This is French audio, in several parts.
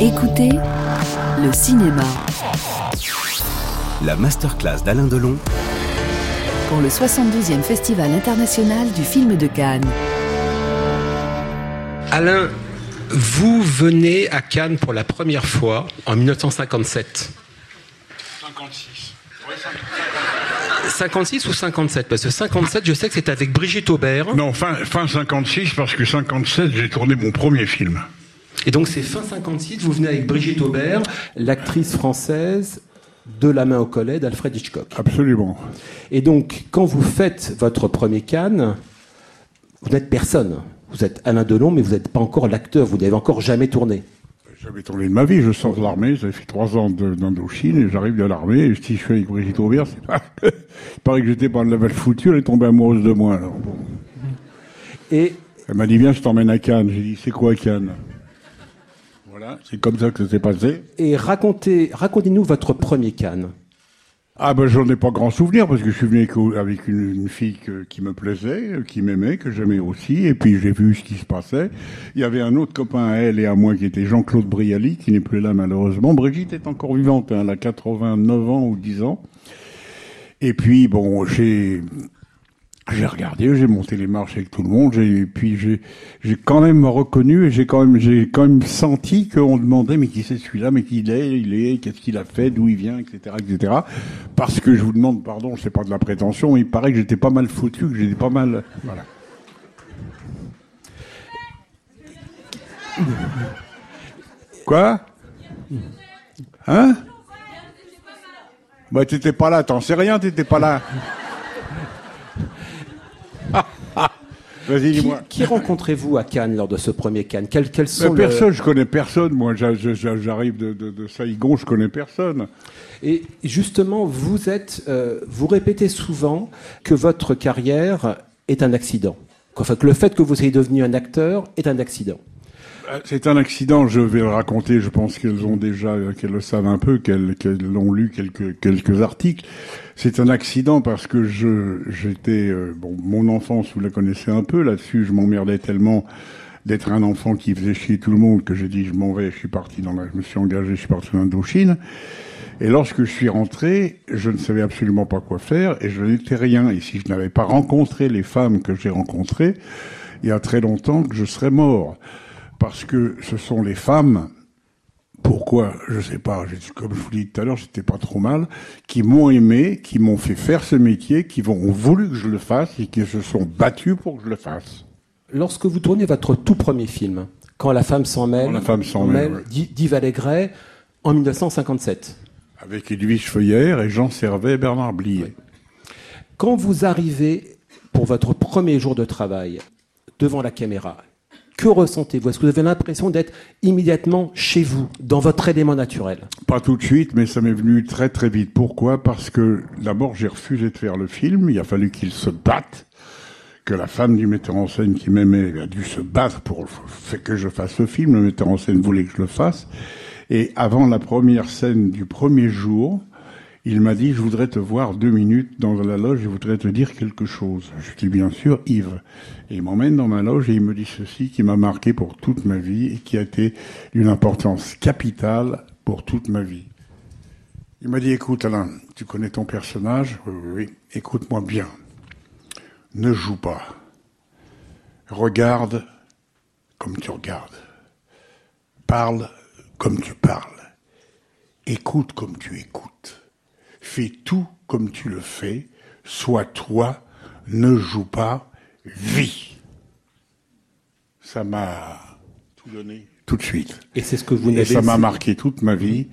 Écoutez le cinéma. La masterclass d'Alain Delon. Pour le 72e Festival international du film de Cannes. Alain, vous venez à Cannes pour la première fois en 1957. 56. 56 ou 57 Parce que 57, je sais que c'est avec Brigitte Aubert. Non, fin, fin 56, parce que 57, j'ai tourné mon premier film. Et donc c'est fin 56, vous venez avec Brigitte Aubert, l'actrice française de La main au collet d'Alfred Hitchcock. Absolument. Et donc, quand vous faites votre premier Cannes, vous n'êtes personne. Vous êtes Alain Delon, mais vous n'êtes pas encore l'acteur, vous n'avez encore jamais tourné. J'avais tourné de ma vie, je sors de l'armée, j'avais fait trois ans d'Indochine, et j'arrive de l'armée, et si je suis avec Brigitte Aubert, c'est pas... Il paraît que j'étais pas de la balle foutue, elle est tombée amoureuse de moi, alors bon. Et Elle m'a dit, viens, je t'emmène à Cannes. J'ai dit, c'est quoi Cannes? Voilà, c'est comme ça que ça s'est passé. Et racontez, racontez-nous votre premier Cannes. Ah ben j'en ai pas grand souvenir parce que je suis venu avec, une, une fille que- qui me plaisait, euh, qui m'aimait, que j'aimais aussi, et puis j'ai vu ce qui se passait. Il y avait un autre copain à elle et à moi qui était Jean-Claude Brialy, qui n'est plus là malheureusement. Brigitte est encore vivante, hein, elle a 89 ans ou 10 ans. Et puis bon, j'ai j'ai regardé, j'ai monté les marches avec tout le monde, et puis j'ai quand même reconnu et j'ai quand même j'ai quand même senti qu'on demandait mais qui c'est celui-là, mais qui il est, il est, qu'est-ce qu'il a fait, d'où il vient, etc., etc. Parce que je vous demande pardon, c'est pas de la prétention, mais il paraît que j'étais pas mal foutu, que j'étais pas mal, voilà. Quoi? Hein? Bah t'étais pas là, t'en sais rien, t'étais pas là. Vas-y, Qui, dis-moi. qui rencontrez-vous à Cannes lors de ce premier Cannes? Quels, quels sont le- personne, je connais personne. Moi, j'a- j'a- j'arrive de, de, de Saïgon, je connais personne. Et justement, vous êtes, euh, vous répétez souvent que votre carrière est un accident. Enfin, que le fait que vous soyez devenu un acteur est un accident. Euh, C'est un accident, je vais le raconter. Je pense qu'elles ont déjà, euh, qu'elles le savent un peu, qu'elles qu'elles ont lu quelques quelques articles. C'est un accident parce que je j'étais euh, bon, mon enfance, vous la connaissez un peu là-dessus. Je m'emmerdais tellement d'être un enfant qui faisait chier tout le monde que j'ai dit je m'en vais. Je suis parti dans la, je me suis engagé, je suis parti en Indochine. Et lorsque je suis rentré, je ne savais absolument pas quoi faire et je n'étais rien. Et si je n'avais pas rencontré les femmes que j'ai rencontrées, il y a très longtemps que je serais mort. Parce que ce sont les femmes, pourquoi, je sais pas, comme je vous l'ai dit tout à l'heure, j'étais pas trop mal, qui m'ont aimé, qui m'ont fait faire ce métier, qui ont voulu que je le fasse et qui se sont battus pour que je le fasse. Lorsque vous tournez votre tout premier film, Quand la femme s'en mêle, la femme s'en mêle, d'Yves Allégret, en 1957. Avec Edwige Feuillère et Jean Servet et Bernard Blier. Quand vous arrivez pour votre premier jour de travail devant la caméra, que ressentez-vous? Est-ce que vous avez l'impression d'être immédiatement chez vous, dans votre élément naturel? Pas tout de suite, mais ça m'est venu très très vite. Pourquoi? Parce que d'abord j'ai refusé de faire le film. Il a fallu qu'il se batte, que la femme du metteur en scène qui m'aimait a dû se battre pour que je fasse le film. Le metteur en scène voulait que je le fasse. Et avant la première scène du premier jour, il m'a dit, je voudrais te voir deux minutes dans la loge, je voudrais te dire quelque chose. Je dis bien sûr Yves. Et il m'emmène dans ma loge et il me dit ceci qui m'a marqué pour toute ma vie et qui a été d'une importance capitale pour toute ma vie. Il m'a dit, écoute Alain, tu connais ton personnage? Oui, oui, oui. Écoute-moi bien. Ne joue pas. Regarde comme tu regardes. Parle comme tu parles. Écoute comme tu écoutes. Fais tout comme tu le fais. Sois toi. Ne joue pas. Vis. Ça m'a tout donné tout de suite. Et c'est ce que vous Et n'avez ça m'a marqué toute ma vie.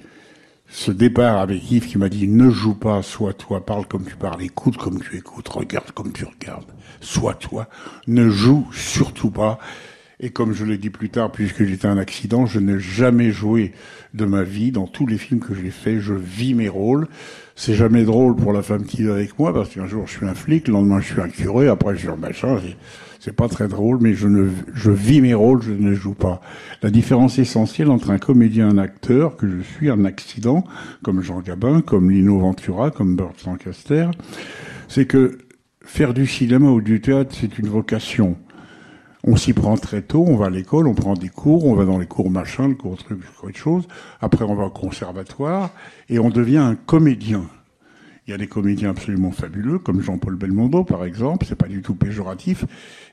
Ce départ avec Yves qui m'a dit ne joue pas, sois toi, parle comme tu parles, écoute comme tu écoutes, regarde comme tu regardes, sois toi, ne joue surtout pas. Et comme je l'ai dit plus tard, puisque j'étais un accident, je n'ai jamais joué de ma vie. Dans tous les films que j'ai faits, je vis mes rôles. C'est jamais drôle pour la femme qui est avec moi, parce qu'un jour je suis un flic, le lendemain je suis un curé, après je suis un machin. c'est- pas très drôle, mais je ne, je vis mes rôles, je ne joue pas. La différence essentielle entre un comédien et un acteur, que je suis un accident, comme Jean Gabin, comme Lino Ventura, comme Burt Lancaster, c'est que faire du cinéma ou du théâtre, c'est une vocation. On s'y prend très tôt, on va à l'école, on prend des cours, on va dans les cours machin, le cours truc, autre chose. Après, on va au conservatoire et on devient un comédien. Il y a des comédiens absolument fabuleux, comme Jean-Paul Belmondo, par exemple, c'est pas du tout péjoratif.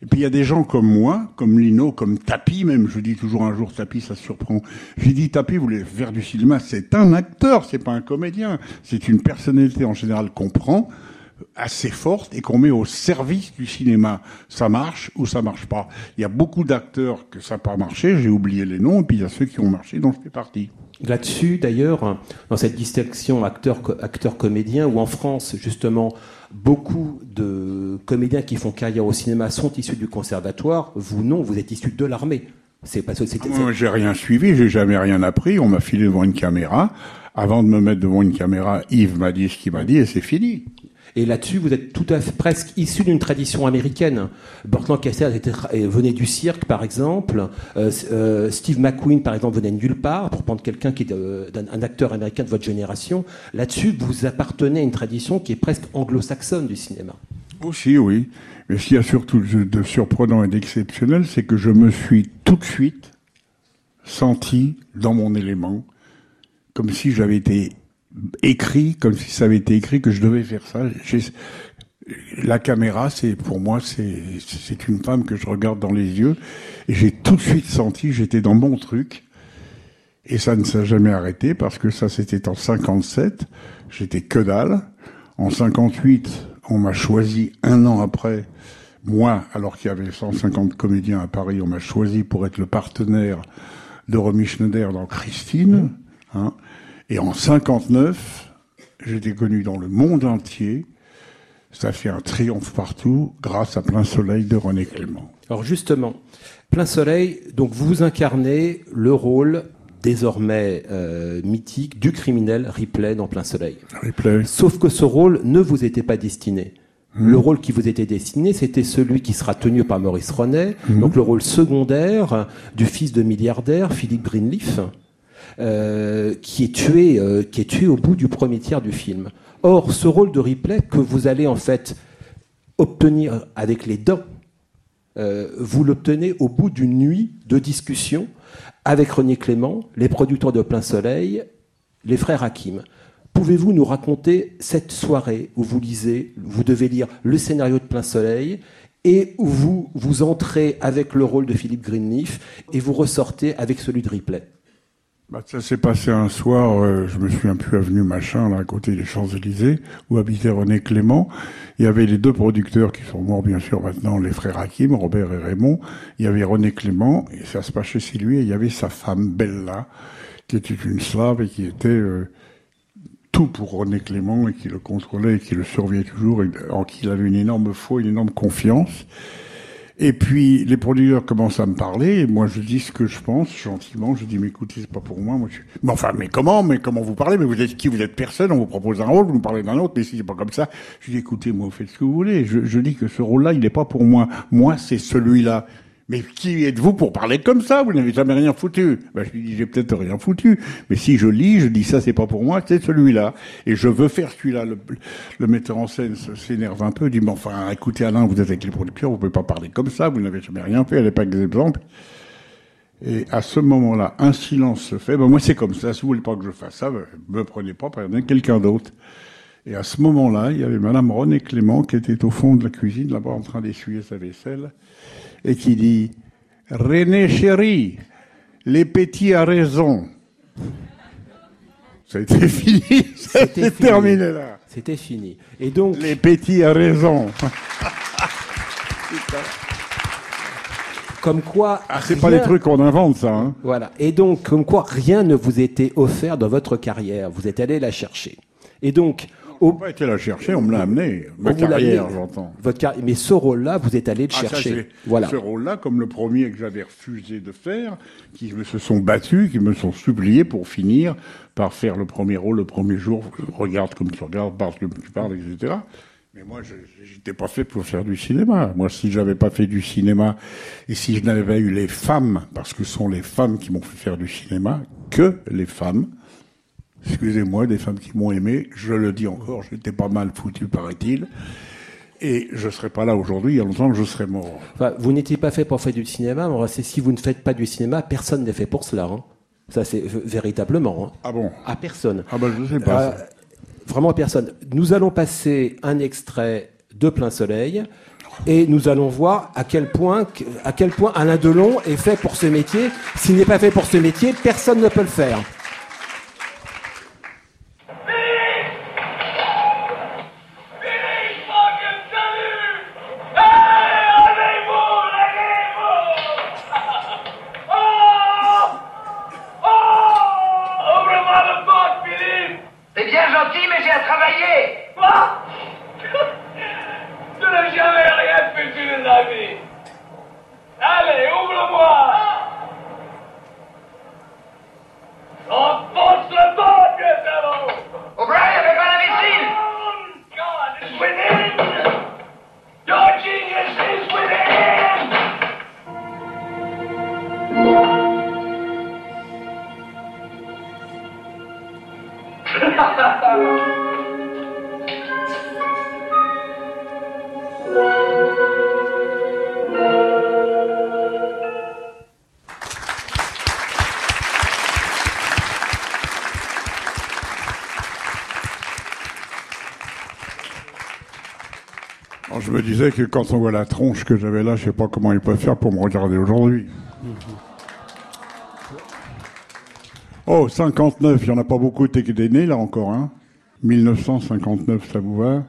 Et puis il y a des gens comme moi, comme Lino, comme Tapi même, je dis toujours un jour Tapi, ça surprend. J'ai dit Tapi, vous voulez faire du cinéma, c'est un acteur, c'est pas un comédien. C'est une personnalité en général qu'on prend, assez forte et qu'on met au service du cinéma. Ça marche ou ça marche pas. Il y a beaucoup d'acteurs que ça n'a pas marché, j'ai oublié les noms, et puis il y a ceux qui ont marché dont je fais partie. Là-dessus, d'ailleurs, dans cette distinction acteur-comédien, où en France, justement, beaucoup de comédiens qui font carrière au cinéma sont issus du conservatoire, vous non, vous êtes issus de l'armée. C'est parce que c'était. Moi, j'ai rien suivi, j'ai jamais rien appris. On m'a filé devant une caméra. Avant de me mettre devant une caméra, Yves m'a dit ce qu'il m'a dit et c'est fini. Et là-dessus, vous êtes tout à fait presque issu d'une tradition américaine. Burt Lancaster venait du cirque, par exemple. Euh, euh, Steve McQueen, par exemple, venait de nulle part, pour prendre quelqu'un qui est euh, un acteur américain de votre génération. Là-dessus, vous appartenez à une tradition qui est presque anglo-saxonne du cinéma. Aussi, oui. Mais ce qu'il y a surtout de surprenant et d'exceptionnel, c'est que je me suis tout de suite senti dans mon élément, comme si j'avais été écrit comme si ça avait été écrit que je devais faire ça. La caméra, c'est pour moi, c'est une femme que je regarde dans les yeux et j'ai tout de suite senti j'étais dans mon truc et ça ne s'est jamais arrêté parce que ça c'était en 57, j'étais que dalle. En 58, on m'a choisi un an après, moi, alors qu'il y avait 150 comédiens à Paris, on m'a choisi pour être le partenaire de Romy Schneider dans Christine. Hein. Et en 59, j'étais connu dans le monde entier. Ça fait un triomphe partout grâce à Plein Soleil de René Clément. Alors justement, Plein Soleil, donc vous incarnez le rôle désormais euh, mythique du criminel Ripley dans Plein Soleil. Ripley. Sauf que ce rôle ne vous était pas destiné. Hmm. Le rôle qui vous était destiné, c'était celui qui sera tenu par Maurice Renet, hmm. donc le rôle secondaire du fils de milliardaire Philippe Greenleaf, euh, qui est tué, euh, qui est tué au bout du premier tiers du film. Or, ce rôle de Ripley que vous allez en fait obtenir avec les dents, euh, vous l'obtenez au bout d'une nuit de discussion avec René Clément, les producteurs de Plein Soleil, les frères Hakim. Pouvez-vous nous raconter cette soirée où vous lisez, vous devez lire le scénario de Plein Soleil et où vous, vous entrez avec le rôle de Philippe Greenleaf et vous ressortez avec celui de Ripley bah, ça s'est passé un soir, euh, je me souviens plus avenue Machin, là, à côté des Champs-Élysées, où habitait René Clément. Il y avait les deux producteurs qui sont morts, bien sûr, maintenant, les frères Hakim, Robert et Raymond. Il y avait René Clément, et ça se passait chez lui, et il y avait sa femme, Bella, qui était une slave et qui était euh, tout pour René Clément, et qui le contrôlait, et qui le surveillait toujours, et en qui il avait une énorme foi, une énorme confiance. Et puis les producteurs commencent à me parler, et moi je dis ce que je pense gentiment. Je dis mais écoutez c'est pas pour moi. moi je... Mais enfin mais comment Mais comment vous parlez? Mais vous êtes qui? Vous êtes personne. On vous propose un rôle, vous nous parlez d'un autre. Mais si c'est pas comme ça, je dis écoutez moi vous faites ce que vous voulez. Je, je dis que ce rôle-là il n'est pas pour moi. Moi c'est celui-là. Mais qui êtes-vous pour parler comme ça? Vous n'avez jamais rien foutu. Ben, je lui dis, j'ai peut-être rien foutu. Mais si je lis, je dis, ça, c'est pas pour moi, c'est celui-là. Et je veux faire celui-là. Le, le, metteur en scène s'énerve un peu, dit, mais enfin, écoutez, Alain, vous êtes avec les producteurs, vous pouvez pas parler comme ça, vous n'avez jamais rien fait, elle n'est pas d'exemple. Et à ce moment-là, un silence se fait. Ben, moi, c'est comme ça. Si vous voulez pas que je fasse ça, ben, me prenez pas, prenez quelqu'un d'autre. Et à ce moment-là, il y avait Madame René Clément qui était au fond de la cuisine, là-bas, en train d'essuyer sa vaisselle et qui dit René chéri, les petits a raison. Ça a été fini, c'était terminé là. C'était fini. Et donc les petits a raison. comme quoi. Ah, c'est pas les trucs qu'on invente, ça. Hein. Voilà. Et donc, comme quoi rien ne vous était offert dans votre carrière. Vous êtes allé la chercher. Et donc, on n'a pas été la chercher, on me l'a amené. Ma carrière, j'entends. Votre carrière, mais ce rôle-là, vous êtes allé le ah, chercher. voilà. Ce rôle-là, comme le premier que j'avais refusé de faire, qui me se sont battus, qui me sont suppliés pour finir par faire le premier rôle le premier jour. Regarde comme tu regardes, parle comme tu parles, etc. Mais moi, je n'étais pas fait pour faire du cinéma. Moi, si j'avais pas fait du cinéma et si je n'avais pas eu les femmes, parce que ce sont les femmes qui m'ont fait faire du cinéma, que les femmes, excusez-moi, des femmes qui m'ont aimé, je le dis encore, j'étais pas mal foutu, paraît-il. Et je ne serais pas là aujourd'hui, il y a longtemps que je serais mort. Enfin, vous n'étiez pas fait pour faire du cinéma, mais c'est si vous ne faites pas du cinéma, personne n'est fait pour cela. hein. Ça, c'est véritablement. hein. Ah bon? À personne. Ah ben je ne sais pas. Euh, vraiment à personne. Nous allons passer un extrait de Plein Soleil et nous allons voir à quel point, à quel point Alain Delon est fait pour ce métier. S'il n'est pas fait pour ce métier, personne ne peut le faire. Quand on voit la tronche que j'avais là, je sais pas comment ils peuvent faire pour me regarder aujourd'hui. Oh, 59, il n'y en a pas beaucoup qui étaient nés là encore, hein 1959, ça vous va?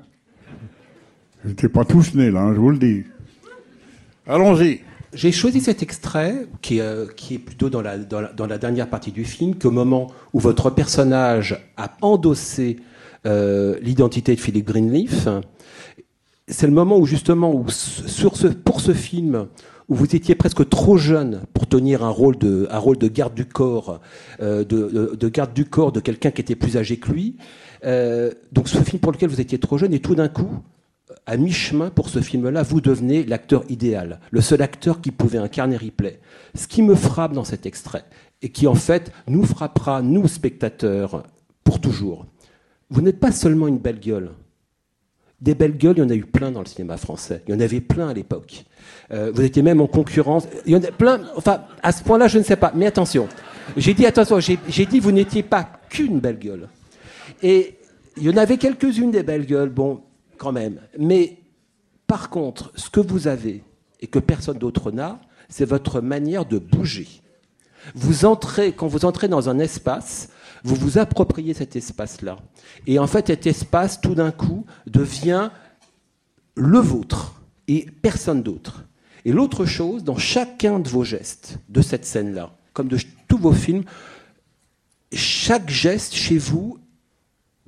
Ils n'étaient pas tous nés là, hein, je vous le dis. Allons-y. J'ai choisi cet extrait, qui est, euh, plutôt dans la dernière partie du film, qu'au moment où votre personnage a endossé euh, l'identité de Philippe Greenleaf, c'est le moment où justement, pour ce film, où vous étiez presque trop jeune pour tenir un rôle de, garde du corps, euh, de garde du corps de quelqu'un qui était plus âgé que lui. Euh, donc ce film pour lequel vous étiez trop jeune, et tout d'un coup, à mi-chemin pour ce film-là, vous devenez l'acteur idéal, le seul acteur qui pouvait incarner Ripley. Ce qui me frappe dans cet extrait, et qui en fait nous frappera, nous spectateurs, pour toujours. Vous n'êtes pas seulement une belle gueule. Des belles gueules, il y en a eu plein dans le cinéma français. Il y en avait plein à l'époque. Euh, vous étiez même en concurrence. Il y en a plein. Enfin, à ce point-là, je ne sais pas. Mais attention. J'ai dit attention. J'ai dit vous n'étiez pas qu'une belle gueule. Et il y en avait quelques-unes des belles gueules, bon, quand même. Mais par contre, ce que vous avez et que personne d'autre n'a, c'est votre manière de bouger. Vous entrez, quand vous entrez dans un espace, vous vous appropriez cet espace-là. Et en fait, cet espace, tout d'un coup, devient le vôtre et personne d'autre. Et l'autre chose, dans chacun de vos gestes de cette scène-là, comme de tous vos films, chaque geste chez vous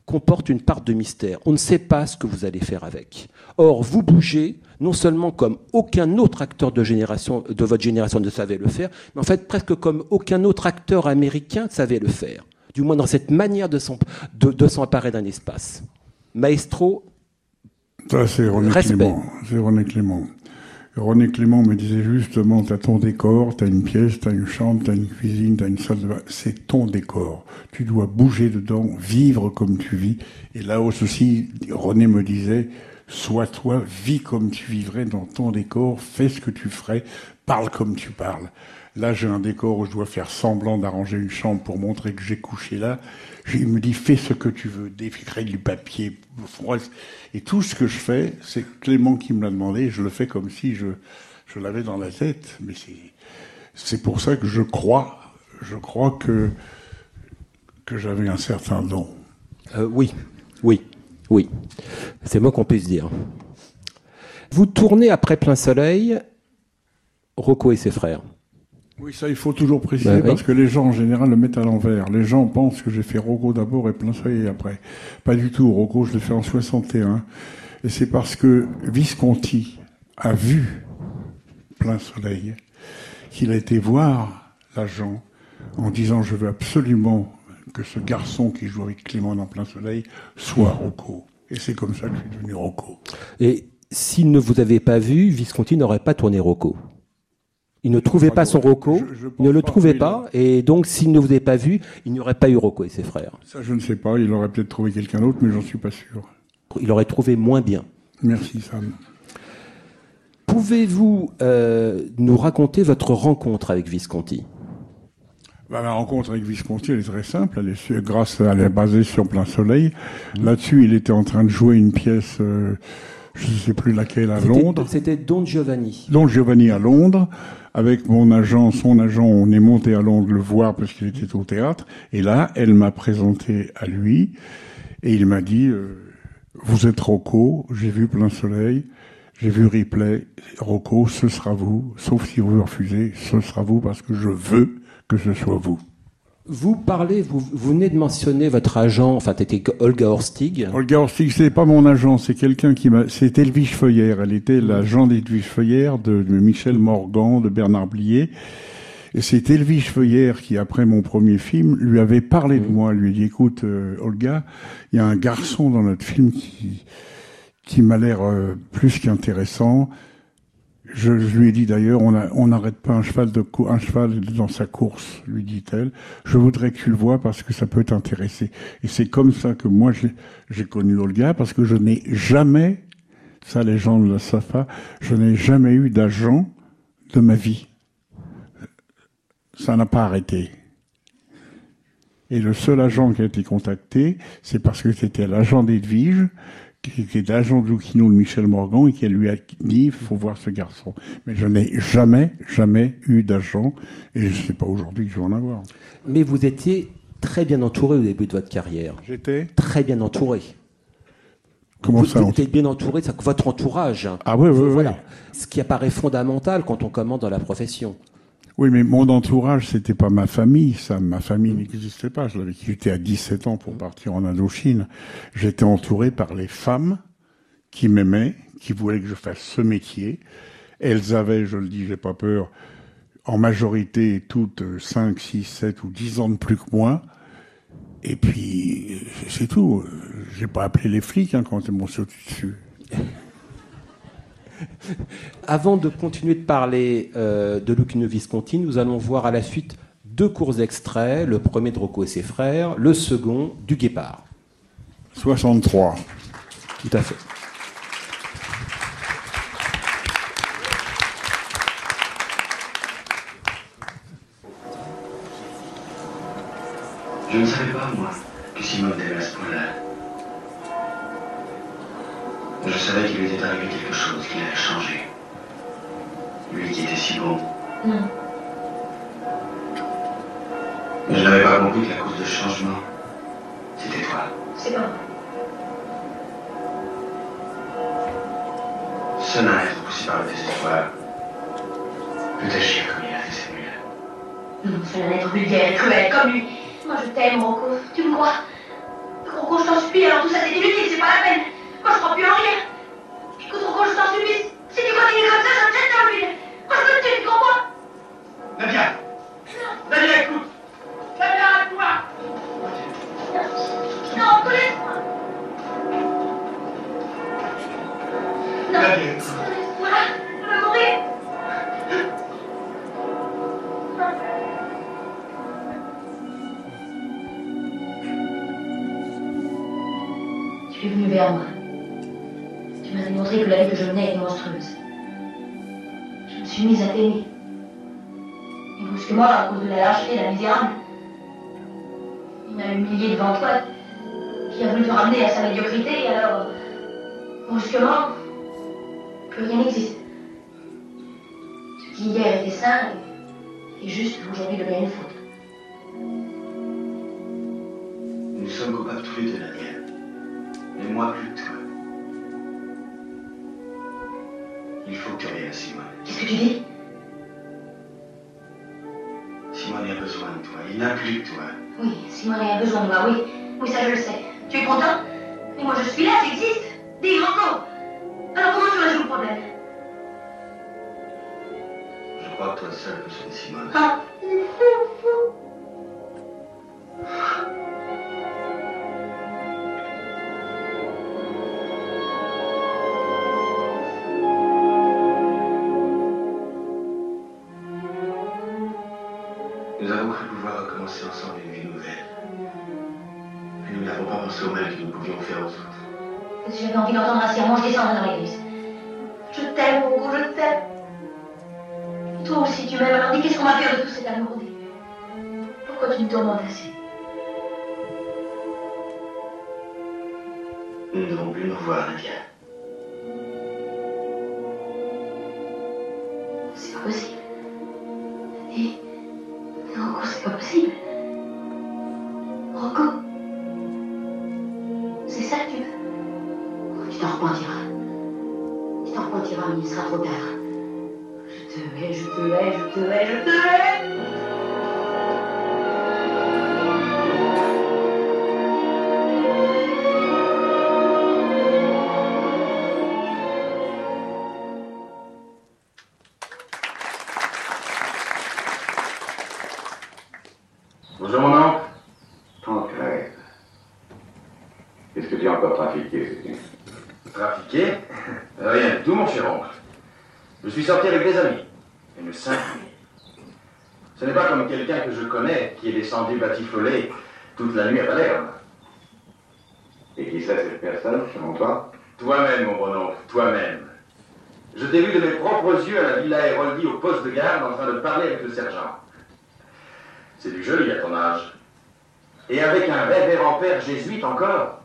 comporte une part de mystère. On ne sait pas ce que vous allez faire avec. Or, vous bougez non seulement comme aucun autre acteur de, votre génération ne savait le faire, mais en fait presque comme aucun autre acteur américain savait le faire. Du moins dans cette manière de s'en- de- de s'emparer d'un espace. Maestro, Ça, c'est René Respect. Clément. C'est René Clément. René Clément me disait justement, t'as ton décor, t'as une pièce, t'as une chambre, t'as une cuisine, t'as une salle de bain. C'est ton décor. Tu dois bouger dedans, vivre comme tu vis. Et là aussi, René me disait, sois toi, vis comme tu vivrais dans ton décor, fais ce que tu ferais, parle comme tu parles. Là, j'ai un décor où je dois faire semblant d'arranger une chambre pour montrer que j'ai couché là. Il me dit, fais ce que tu veux, défrais du papier. Et tout ce que je fais, c'est Clément qui me l'a demandé. Je le fais comme si je, l'avais dans la tête. Mais c'est, pour ça que je crois, je crois que, que j'avais un certain don. Euh, oui, oui, oui. C'est moi qu'on puisse dire. Vous tournez après plein soleil, Rocco et ses frères. Oui, ça, il faut toujours préciser Bah oui. parce que les gens, en général, le mettent à l'envers. Les gens pensent que j'ai fait Rocco d'abord et plein soleil après. Pas du tout. Rocco, je l'ai fait en 61. Et c'est parce que Visconti a vu plein soleil qu'il a été voir l'agent en disant je veux absolument que ce garçon qui joue avec Clément dans plein soleil soit Rocco. Et c'est comme ça que je suis devenu Rocco. Et s'il ne vous avait pas vu, Visconti n'aurait pas tourné Rocco. Il ne trouvait pas son Rocco, je- je pense il ne le pas, trouvait pas, et donc s'il ne vous avait pas vu, il n'y aurait pas eu Rocco et ses frères. Ça, je ne sais pas. Il aurait peut-être trouvé quelqu'un d'autre, mais j'en suis pas sûr. Il aurait trouvé moins bien. Merci Sam. Pouvez-vous euh, nous raconter votre rencontre avec Visconti? Bah, la rencontre avec Visconti, elle est très simple. Elle est grâce, à- elle est basée sur Plein Soleil. Là-dessus, il était en train de jouer une pièce, euh, je ne sais plus laquelle, à Londres. C'était Don Giovanni. Don Giovanni à Londres. Avec mon agent, son agent, on est monté à Londres le voir parce qu'il était au théâtre. Et là, elle m'a présenté à lui et il m'a dit euh, Vous êtes Rocco, j'ai vu Plein Soleil, j'ai vu Ripley. Rocco, ce sera vous, sauf si vous refusez, ce sera vous parce que je veux que ce soit vous. Vous parlez, vous, vous venez de mentionner votre agent, enfin, c'était Olga Horstig. Olga Horstig, c'est pas mon agent, c'est quelqu'un qui m'a, c'est Elvige Feuillère. Elle était l'agent d'Elvige Feuillère, de, de Michel Morgan, de Bernard Blier. Et c'est Elvige Feuillère qui, après mon premier film, lui avait parlé de moi, lui a dit, écoute, euh, Olga, il y a un garçon dans notre film qui, qui m'a l'air euh, plus qu'intéressant. Je, lui ai dit d'ailleurs, on n'arrête pas un cheval, dans sa course, lui dit-elle. Je voudrais que tu le vois parce que ça peut t'intéresser. Et c'est comme ça que moi j'ai connu Olga parce que je n'ai jamais, ça les gens le savent pas, je n'ai jamais eu d'agent de ma vie. Ça n'a pas arrêté. Et le seul agent qui a été contacté, c'est parce que c'était l'agent d'Edwige, qui est l'agent de Lucchino de Michel Morgan, et qui lui a dit, il faut voir ce garçon. Mais je n'ai jamais, jamais eu d'agent, et je ne sais pas aujourd'hui que je vais en avoir. Mais vous étiez très bien entouré au début de votre carrière. J'étais Très bien entouré. Comment vous, ça Vous êtes bien entouré, votre entourage. Ah oui, oui, oui. Voilà. Ce qui apparaît fondamental quand on commence dans la profession. Oui, mais mon entourage, c'était pas ma famille, ça. Ma famille n'existait pas. Je l'avais quitté à 17 ans pour partir en Indochine. J'étais entouré par les femmes qui m'aimaient, qui voulaient que je fasse ce métier. Elles avaient, je le dis, j'ai pas peur, en majorité toutes 5, 6, 7 ou 10 ans de plus que moi. Et puis, c'est tout. J'ai pas appelé les flics hein, quand ils m'ont sauté dessus. Avant de continuer de parler euh, de Lucchino Visconti, nous allons voir à la suite deux courts extraits. Le premier de Rocco et ses frères, le second du Guépard. 63. Tout à fait. Je ne savais pas, moi, que Simone t'aimait à ce point-là. Je savais qu'il lui était arrivé quelque chose, qu'il avait changé. Lui qui était si bon. Non. Mais je n'avais pas compris que la cause de ce changement, c'était toi. C'est nain être poussé par le désespoir. Peut agir comme il a fait nuit-là. Non, c'est un être vulgaire et cruel comme lui. Moi, je t'aime, Rocco. Tu me crois? Rocco, je t'en supplie, alors tout ça c'est lâcheté de la misérable, il m'a humilié devant toi, qui a voulu te ramener à sa médiocrité, et alors, brusquement, plus rien n'existe. Ce qui hier était sain est juste aujourd'hui devient une faute. Nous sommes coupables tous les deux, Nadia. Mais moi plus que toi. Il faut que tu Simone. Qu'est-ce que tu dis? Toi. Il n'a plus que toi. Oui, Simone a besoin de moi, oui. Oui, ça je le sais. Tu es content? Mais moi je suis là, j'existe. Dis encore. Alors comment tu résous le problème? Je crois que toi seul peux sauver Simone. Ah, mal que nous pouvions faire si j'avais envie d'entendre un serment, je descendrais dans l'église. Je t'aime, Hugo, je t'aime. Toi aussi, tu m'aimes. Alors dis, qu'est-ce qu'on va faire de tout cet amour Pourquoi tu me tourmentes assez Nous ne devons plus nous revoir, Nadia. C'est pas possible. Et... what batifolé toute la nuit à Palerme. Et qui c'est cette personne, selon toi? Toi-même, mon bon oncle, toi-même. Je t'ai vu de mes propres yeux à la Villa Héroldi au poste de garde en train de parler avec le sergent. C'est du joli à ton âge. Et avec un révérend père jésuite encore.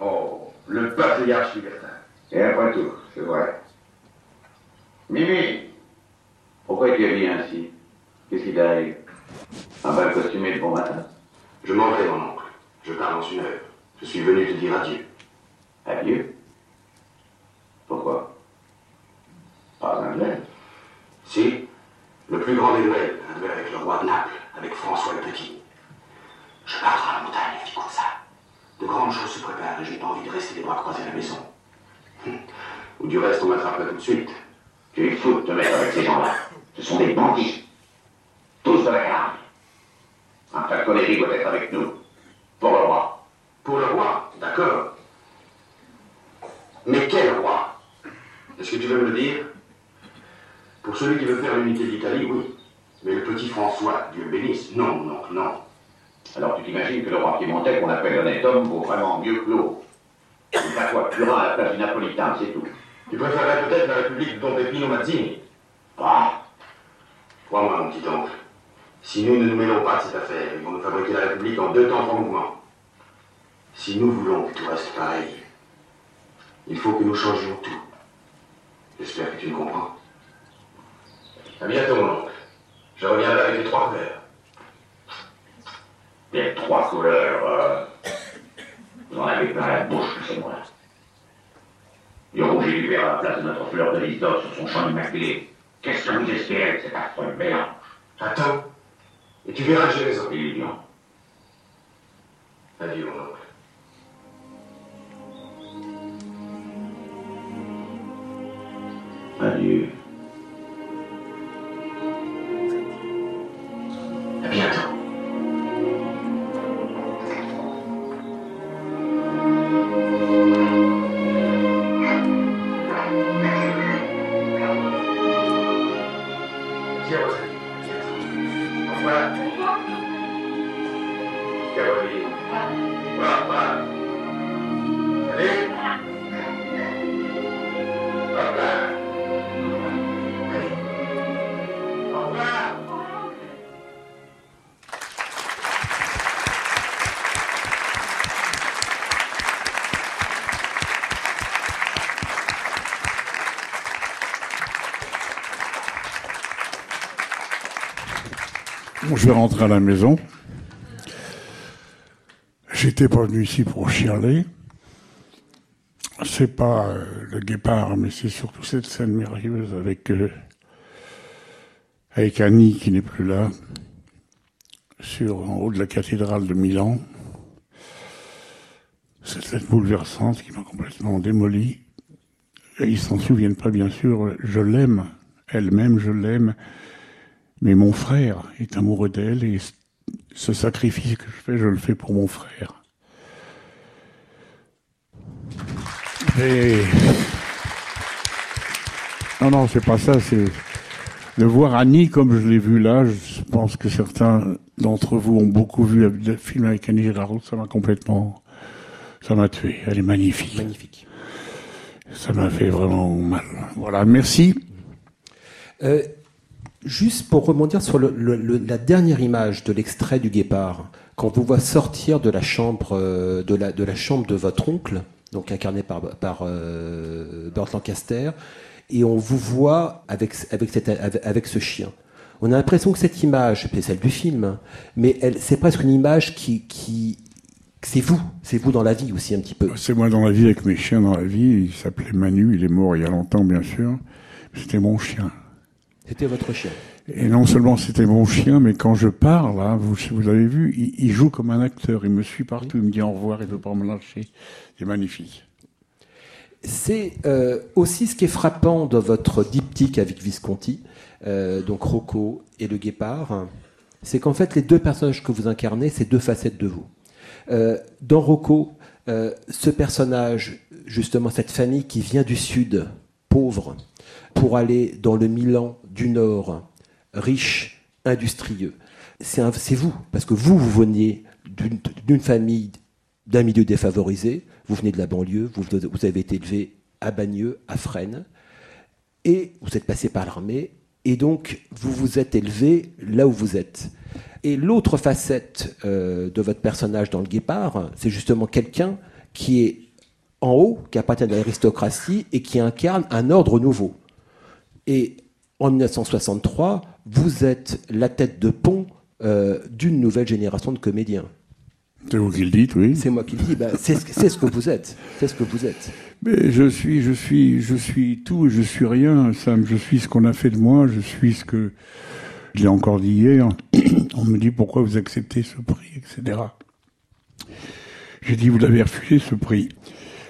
Oh, le patriarche libertin. Et après tout, c'est vrai. Mimi Pourquoi tu es ainsi? Qu'est-ce qui t'arrive? Un bal costumé de bon matin Je m'en vais, mon oncle. Je pars dans une heure. Je suis venu te dire adieu. Adieu? Pourquoi? Pas un duel. Si, le plus grand des duels, un duel avec le roi de Naples, avec François le Petit. Je pars dans la montagne, dit comme ça. De grandes choses se préparent et je n'ai pas envie de rester les bras croisés à la maison. Hum. Ou du reste, on m'attraperait tout de suite. Tu es fou de te mettre avec ces gens-là. Ce sont des bandits. Tous de la garde. Un frère colérique doit être avec nous. Pour le roi. Pour le roi, d'accord. Mais quel roi? Est-ce que tu veux me le dire? Pour celui qui veut faire l'unité d'Italie, oui. Mais le petit François, Dieu le bénisse, non, non, non. Alors tu t'imagines que le roi piémontais qu'on appelle honnête homme vaut vraiment mieux que l'autre? Il va quoi Turin à la place du napolitain, c'est tout. Tu préférerais peut-être la République de Don Pepino Mazzini? Ah Crois-moi, mon petit oncle. Si nous ne nous mêlons pas de cette affaire, ils vont nous fabriquer la République en deux temps en mouvement. Si nous voulons que tout reste pareil, il faut que nous changions tout. J'espère que tu me comprends. À bientôt, mon oncle. Je reviendrai avec les trois couleurs. Les trois couleurs. euh, Vous en avez plein la bouche, c'est moi. Du rouge et du vert à la place de notre fleur de lys d'or sur son champ immaculé. Qu'est-ce que vous espérez de cet affreux mélange? Attends, et tu verras j'ai raison. Illusion. Adieu, mon oncle. Adieu. Je vais rentrer à la maison. J'étais pas venu ici pour chialer. C'est pas euh, le guépard, mais c'est surtout cette scène merveilleuse avec euh, avec Annie qui n'est plus là, sur en haut de la cathédrale de Milan. Cette scène bouleversante qui m'a complètement démoli. Et ils s'en souviennent pas, bien sûr. Je l'aime, elle-même, je l'aime. Mais mon frère est amoureux d'elle et ce sacrifice que je fais, je le fais pour mon frère. Et... Non, non, c'est pas ça, c'est de voir Annie comme je l'ai vu là. Je pense que certains d'entre vous ont beaucoup vu le film avec Annie Girardot, ça m'a complètement, Ça m'a tué. Elle est magnifique. Magnifique. Ça m'a fait vraiment mal. Voilà, merci. Euh, juste pour rebondir sur la dernière image de l'extrait du guépard, quand vous voit sortir de la chambre, euh, de, la, chambre de votre oncle, donc incarné par, par euh, Burt Lancaster, et on vous voit avec, avec, ce chien. On a l'impression que cette image, c'est celle du film, hein, mais c'est presque une image qui, qui c'est vous, c'est vous dans la vie aussi un petit peu. C'est moi dans la vie avec mes chiens dans la vie. Il s'appelait Manu. Il est mort il y a longtemps, bien sûr. C'était mon chien. C'était votre chien. Et non seulement c'était mon chien, mais quand je parle, là, vous, si vous l'avez vu, il, il joue comme un acteur. Il me suit partout. Il me dit au revoir. Il veut pas me lâcher. C'est magnifique. C'est euh, aussi ce qui est frappant dans votre diptyque avec Visconti, euh, donc Rocco et le guépard, c'est qu'en fait les deux personnages que vous incarnez, c'est deux facettes de vous. Euh, dans Rocco, ce personnage, justement cette famille qui vient du sud, pauvre, pour aller dans le Milan du Nord, riche, industrieux, c'est vous, parce que vous, vous veniez d'une- famille d'un milieu défavorisé, vous venez de la banlieue, vous, vous avez été élevé à Bagneux, à Fresnes, et vous êtes passé par l'armée, et donc vous vous êtes élevé là où vous êtes. Et l'autre facette euh, de votre personnage dans le Guépard, c'est justement quelqu'un qui est en haut, qui appartient à l'aristocratie et qui incarne un ordre nouveau. Et en 1963, vous êtes la tête de pont euh, d'une nouvelle génération de comédiens. C'est vous qui le dites, oui. C'est moi qui le dis. ben, c'est ce, que- c'est ce que vous êtes. C'est ce que vous êtes. Mais je suis, je suis, je suis tout et je suis rien, Sam. Je suis ce qu'on a fait de moi. Je suis ce que. Je l'ai encore dit hier. On me dit pourquoi vous acceptez ce prix, etc. J'ai dit vous l'avez refusé ce prix.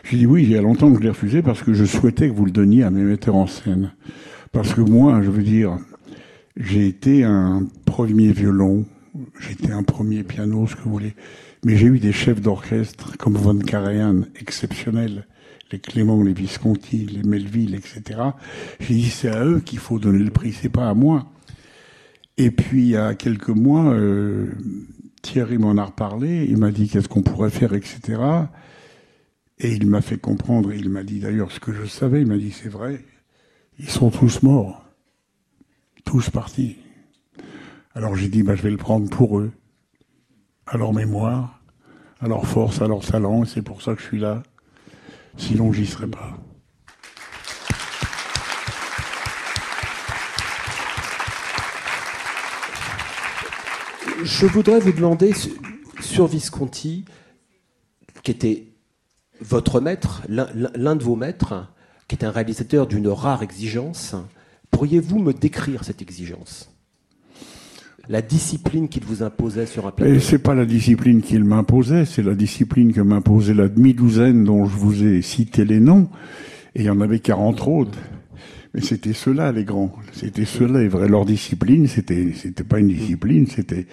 J'ai dit oui, il y a longtemps que je l'ai refusé parce que je souhaitais que vous le donniez à mes metteurs en scène. Parce que moi, je veux dire, j'ai été un premier violon, été un premier piano, ce que vous voulez. Mais j'ai eu des chefs d'orchestre comme Von Karajan, exceptionnels. Les Clément, les Visconti, les Melville, etc. J'ai dit, c'est à eux qu'il faut donner le prix, c'est pas à moi. Et puis, il y a quelques mois, euh, Thierry m'en a reparlé, il m'a dit qu'est-ce qu'on pourrait faire, etc. Et il m'a fait comprendre, il m'a dit d'ailleurs ce que je savais, il m'a dit, c'est vrai, ils sont tous morts, tous partis. Alors j'ai dit, bah, je vais le prendre pour eux, à leur mémoire, à leur force, à leur talent, et c'est pour ça que je suis là. Sinon, j'y serais pas. Je voudrais vous demander su- sur Visconti, qui était votre maître, l'un de vos maîtres, qui est un réalisateur d'une rare exigence, pourriez-vous me décrire cette exigence? La discipline qu'il vous imposait sur un plateau? C'est pas la discipline qu'il m'imposait, c'est la discipline que m'imposait la demi-douzaine dont je vous ai cité les noms. Et il y en avait 40 autres. Mais c'était ceux-là, les grands. C'était ceux-là, vrai. Leur discipline, c'était, c'était pas une discipline, c'était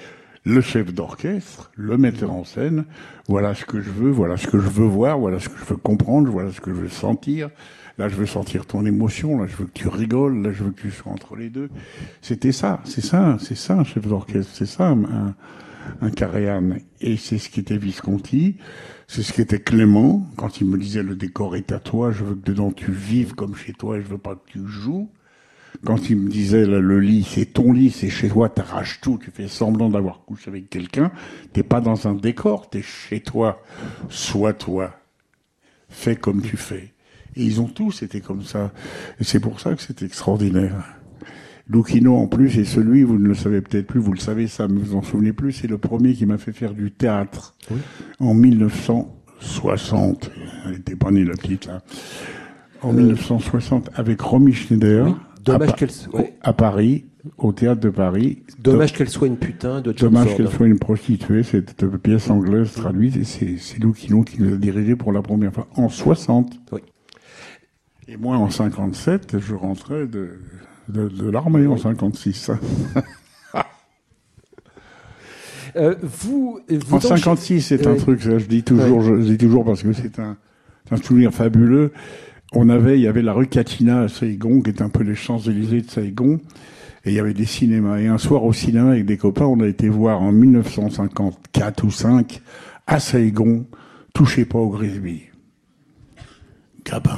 le chef d'orchestre, le metteur en scène. Voilà ce que je veux, voilà ce que je veux voir, voilà ce que je veux comprendre, voilà ce que je veux sentir. Là, je veux sentir ton émotion, là, je veux que tu rigoles, là, je veux que tu sois entre les deux. C'était ça, c'est ça, c'est ça, chef d'orchestre, c'est ça, un, un Karajan. Et c'est ce qui était Visconti, c'est ce qui était Clément, quand il me disait le décor est à toi, je veux que dedans tu vives comme chez toi, et je veux pas que tu joues. Quand il me disait là, le lit, c'est ton lit, c'est chez toi, t'arraches tout, tu fais semblant d'avoir couché avec quelqu'un, t'es pas dans un décor, t'es chez toi, sois toi, fais comme tu fais. Et ils ont tous été comme ça. Et c'est pour ça que c'est extraordinaire. Lucchino, en plus, est celui, vous ne le savez peut-être plus, vous le savez, ça, mais vous en souvenez plus, c'est le premier qui m'a fait faire du théâtre. En 1960. Elle était pas née, la petite, là. En 1960, avec Romy Schneider. Oui. Dommage à, qu'elle s- ouais. à Paris, au théâtre de Paris. Dommage qu'elle soit une putain de Dommage Ford. qu'elle soit une prostituée, cette euh, pièce anglaise traduite, et c'est c'est Lucchino qui nous a dirigé pour la première fois en 60. Oui. Et moi, en 57, je rentrais de, de, de l'armée en 56. Euh, vous, vous En dans- 56, c'est un truc, ça, je dis toujours, je, je dis toujours parce que c'est un, c'est un souvenir fabuleux. On avait, il y avait la rue Catina à Saigon, qui est un peu les Champs-Élysées de Saigon, et il y avait des cinémas. Et un soir au cinéma avec des copains, on a été voir en 1954 ou 5 à Saigon touchez pas au Grisby. Gabin,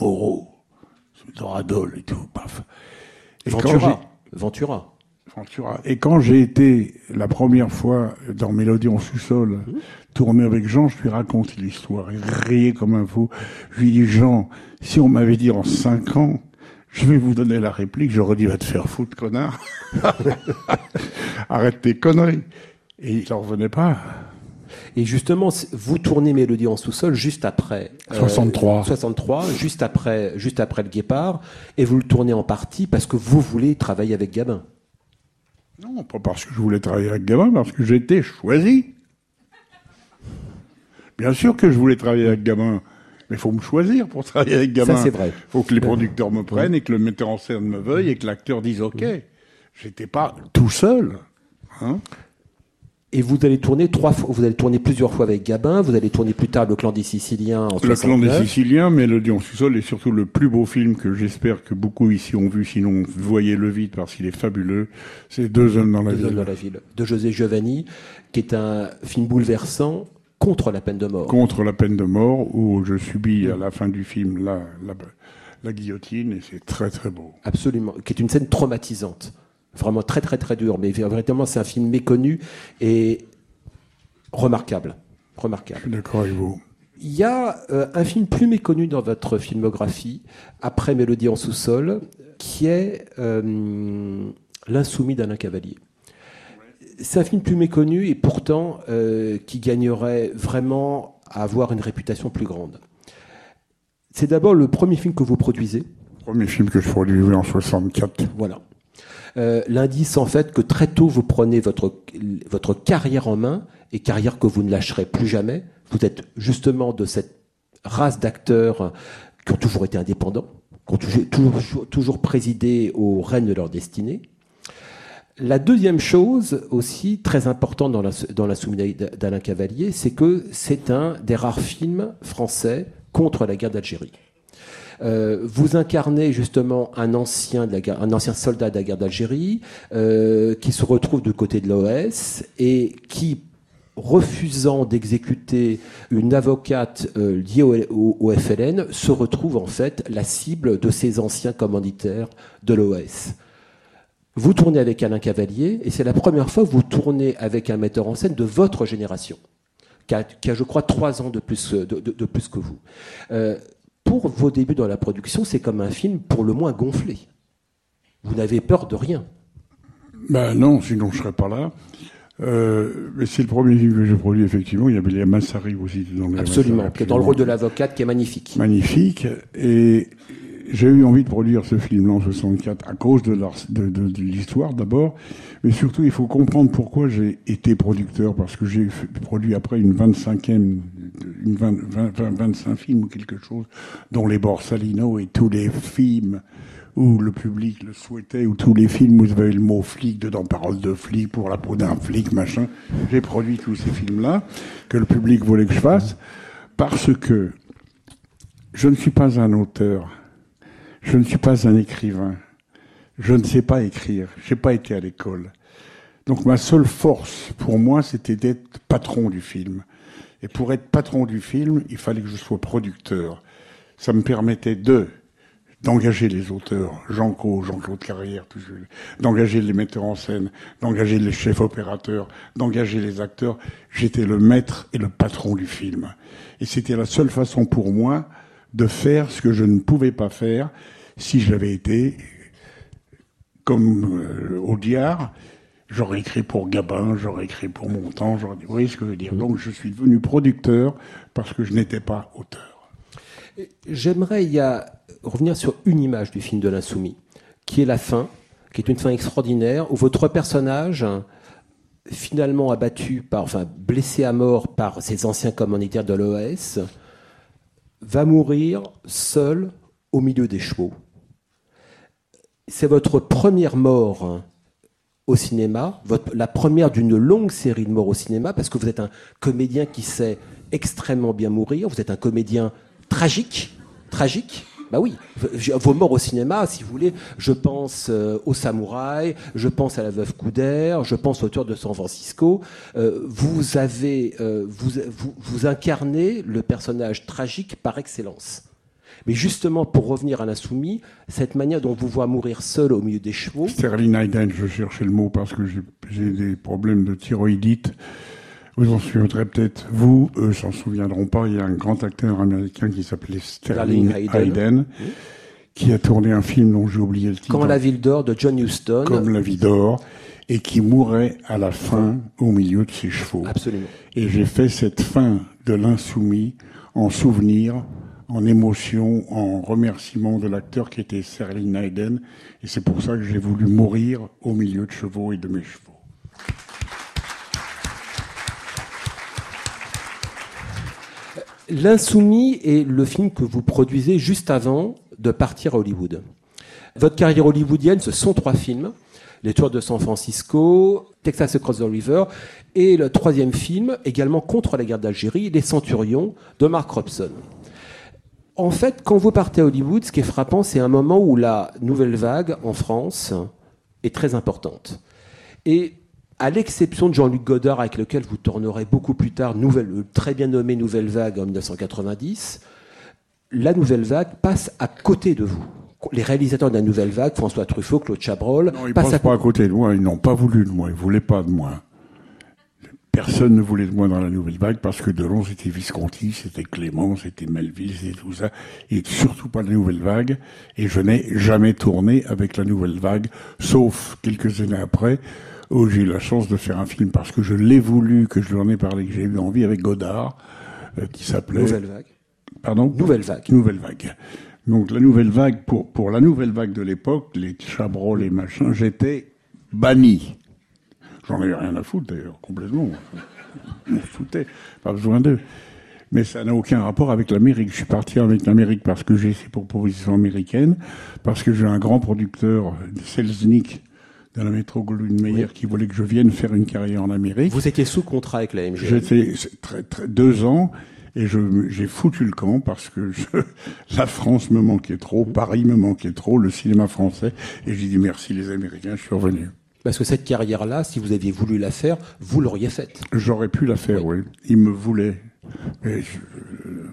Moreau, Doradol et tout, paf. Et Ventura. Ventura. Ventura. Et quand j'ai été la première fois dans Mélodie en sous-sol, tourner avec Jean, je lui raconte l'histoire. Il riait comme un fou. Je lui dis, Jean, si on m'avait dit en cinq ans, je vais vous donner la réplique, j'aurais dit, va te faire foutre, connard. Arrête tes conneries. Et il en revenait pas. Et justement, vous tournez Mélodie en sous-sol juste après. euh, 63. 63, juste après, juste après le Guépard. Et vous le tournez en partie parce que vous voulez travailler avec Gabin. Non, pas parce que je voulais travailler avec Gabin, parce que j'étais choisi. Bien sûr que je voulais travailler avec Gabin, mais il faut me choisir pour travailler avec Gabin. Ça, c'est vrai. Il faut que les producteurs me prennent et que le metteur en scène me veuille et que l'acteur dise OK. J'étais pas tout seul. Hein Et vous allez tourner trois fois, vous allez tourner plusieurs fois avec Gabin. Vous allez tourner plus tard le Clan des Siciliens en le clan des 69. Siciliens, Mélodie en sous-sol est surtout le plus beau film que j'espère que beaucoup ici ont vu, sinon voyez-le vite parce qu'il est fabuleux. C'est Deux hommes dans la Deux hommes ville. dans la ville de José Giovanni, qui est un film bouleversant contre la peine de mort. contre la peine de mort, où je subis à la fin du film la, la, la guillotine, et c'est très très beau. Absolument, qui est une scène traumatisante. Vraiment très très très dure, mais véritablement c'est un film méconnu et remarquable. Remarquable. Je suis d'accord avec vous. Il y a euh, un film plus méconnu dans votre filmographie, après Mélodie en sous-sol, qui est euh, L'insoumis d'Alain Cavalier. C'est un film plus méconnu et pourtant euh, qui gagnerait vraiment à avoir une réputation plus grande. C'est d'abord le premier film que vous produisez. Premier film que je produisais en 64. Voilà. Euh, L'indice, en fait, que très tôt, vous prenez votre, votre carrière en main, et carrière que vous ne lâcherez plus jamais. Vous êtes justement de cette race d'acteurs qui ont toujours été indépendants, qui ont toujours, toujours, présidé aux rênes de leur destinée. La deuxième chose aussi très importante dans la, dans d'Alain Cavalier, c'est que c'est un des rares films français contre la guerre d'Algérie. Euh, vous incarnez justement un ancien, de la guerre, un ancien soldat de la guerre d'Algérie euh, qui se retrouve du côté de l'OS et qui, refusant d'exécuter une avocate euh, liée au, FLN, se retrouve en fait la cible de ces anciens commanditaires de l'OS. Vous tournez avec Alain Cavalier et c'est la première fois que vous tournez avec un metteur en scène de votre génération, qui a, je crois, trois ans de plus, de, plus que vous. Pour vos débuts dans la production, c'est comme un film pour le moins gonflé. Vous n'avez peur de rien. Ben non, sinon je serais pas là. Euh, mais c'est le premier film que j'ai produit, effectivement. Il y avait les Massari aussi dans les Absolument, Massari, qui est dans le rôle de l'avocate, qui est magnifique. Magnifique. Et j'ai eu envie de produire ce film-là en 64 à cause de, l'histoire d'abord, mais surtout il faut comprendre pourquoi j'ai été producteur, parce que j'ai produit après une 25e, une 20, 20, 20, 25 films ou quelque chose, dont les Borsalino et tous les films où le public le souhaitait, où tous les films où y avait le mot flic dedans, parole de flic, pour la peau d'un flic, machin. J'ai produit tous ces films-là que le public voulait que je fasse, parce que je ne suis pas un auteur. Je ne suis pas un écrivain. Je ne sais pas écrire. J'ai pas été à l'école. Donc ma seule force pour moi, c'était d'être patron du film. Et pour être patron du film, il fallait que je sois producteur. Ça me permettait de d'engager les auteurs, Jean Co, Jean-Claude Carrière, d'engager les metteurs en scène, d'engager les chefs opérateurs, d'engager les acteurs. J'étais le maître et le patron du film. Et c'était la seule façon pour moi de faire ce que je ne pouvais pas faire si j'avais été comme euh, Audiard. J'aurais écrit pour Gabin, j'aurais écrit pour Montand, j'aurais dit, vous voyez ce que je veux dire. Donc je suis devenu producteur parce que je n'étais pas auteur. J'aimerais y a, revenir sur une image du film de l'insoumis, qui est la fin, qui est une fin extraordinaire, où votre personnage, finalement abattu par, enfin blessé à mort par ses anciens commanditaires de l'OS, va mourir seul au milieu des chevaux. C'est votre première mort au cinéma, la première d'une longue série de morts au cinéma, parce que vous êtes un comédien qui sait extrêmement bien mourir, vous êtes un comédien tragique, tragique, Bah oui, vos morts au cinéma, si vous voulez, je pense euh, au samouraï, je pense à la veuve Couder, je pense au tueur de San Francisco. Euh, vous avez, euh, vous, vous, incarnez le personnage tragique par excellence. Mais justement, pour revenir à l'insoumis, cette manière dont vous voit mourir seul au milieu des chevaux, Sterling Hayden, je cherchais le mot parce que j'ai des problèmes de thyroïdite. Vous en souviendrez peut-être, vous, eux s'en souviendront pas, il y a un grand acteur américain qui s'appelait Sterling Hayden. Qui a tourné un film dont j'ai oublié le titre. Quand la ville d'or de John Huston, comme la vie d'or, et qui mourait à la fin au milieu de ses chevaux. absolument. Et j'ai fait cette fin de l'insoumis en souvenir, en émotion, en remerciement de l'acteur qui était Sterling Hayden. Et c'est pour ça que j'ai voulu mourir au milieu de chevaux et de mes chevaux. L'Insoumis est le film que vous produisez juste avant de partir à Hollywood. Votre carrière hollywoodienne, ce sont trois films. Les Tours de San Francisco, Texas Across the River, et le troisième film, également contre la guerre d'Algérie, Les Centurions, de Mark Robson. En fait, quand vous partez à Hollywood, ce qui est frappant, c'est un moment où la nouvelle vague en France est très importante. À l'exception de Jean-Luc Godard, avec lequel vous tournerez beaucoup plus tard, nouvelle, euh, très bien nommé Nouvelle Vague en 1990, la Nouvelle Vague passe à côté de vous. Les réalisateurs de la Nouvelle Vague, François Truffaut, Claude Chabrol, Non, ils passent passent à pas à côté de moi, ils n'ont pas voulu de moi, ils voulaient pas de moi. Personne ne voulait de moi dans la nouvelle vague parce que Delon c'était Visconti, c'était Clément, c'était Melville, c'était tout ça, et surtout pas la nouvelle vague. Et je n'ai jamais tourné avec la nouvelle vague, sauf quelques années après où j'ai eu la chance de faire un film parce que je l'ai voulu, que je lui en ai parlé, que j'ai eu envie avec Godard, euh, qui s'appelait Nouvelle Vague. Pardon Nouvelle Vague. Nouvelle vague. Donc la nouvelle vague, pour, pour la nouvelle vague de l'époque, les Chabrol, les machins, j'étais banni. J'en avais rien à foutre d'ailleurs, complètement. On me foutait, pas besoin d'eux. Mais ça n'a aucun rapport avec l'Amérique. Je suis parti avec l'Amérique parce que j'ai ces propositions américaines, parce que j'ai un grand producteur, Selznick, de la métro Goldwyn Mayer, qui voulait que je vienne faire une carrière en Amérique. Vous étiez sous contrat avec la MGM. J'étais c'est très, très, deux ans et je j'ai foutu le camp parce que je, la France me manquait trop, Paris me manquait trop, le cinéma français et j'ai dit merci les Américains, je suis revenu. Parce que cette carrière-là, si vous aviez voulu la faire, vous l'auriez faite. J'aurais pu la faire, oui. Ils me voulaient. Mais je- euh,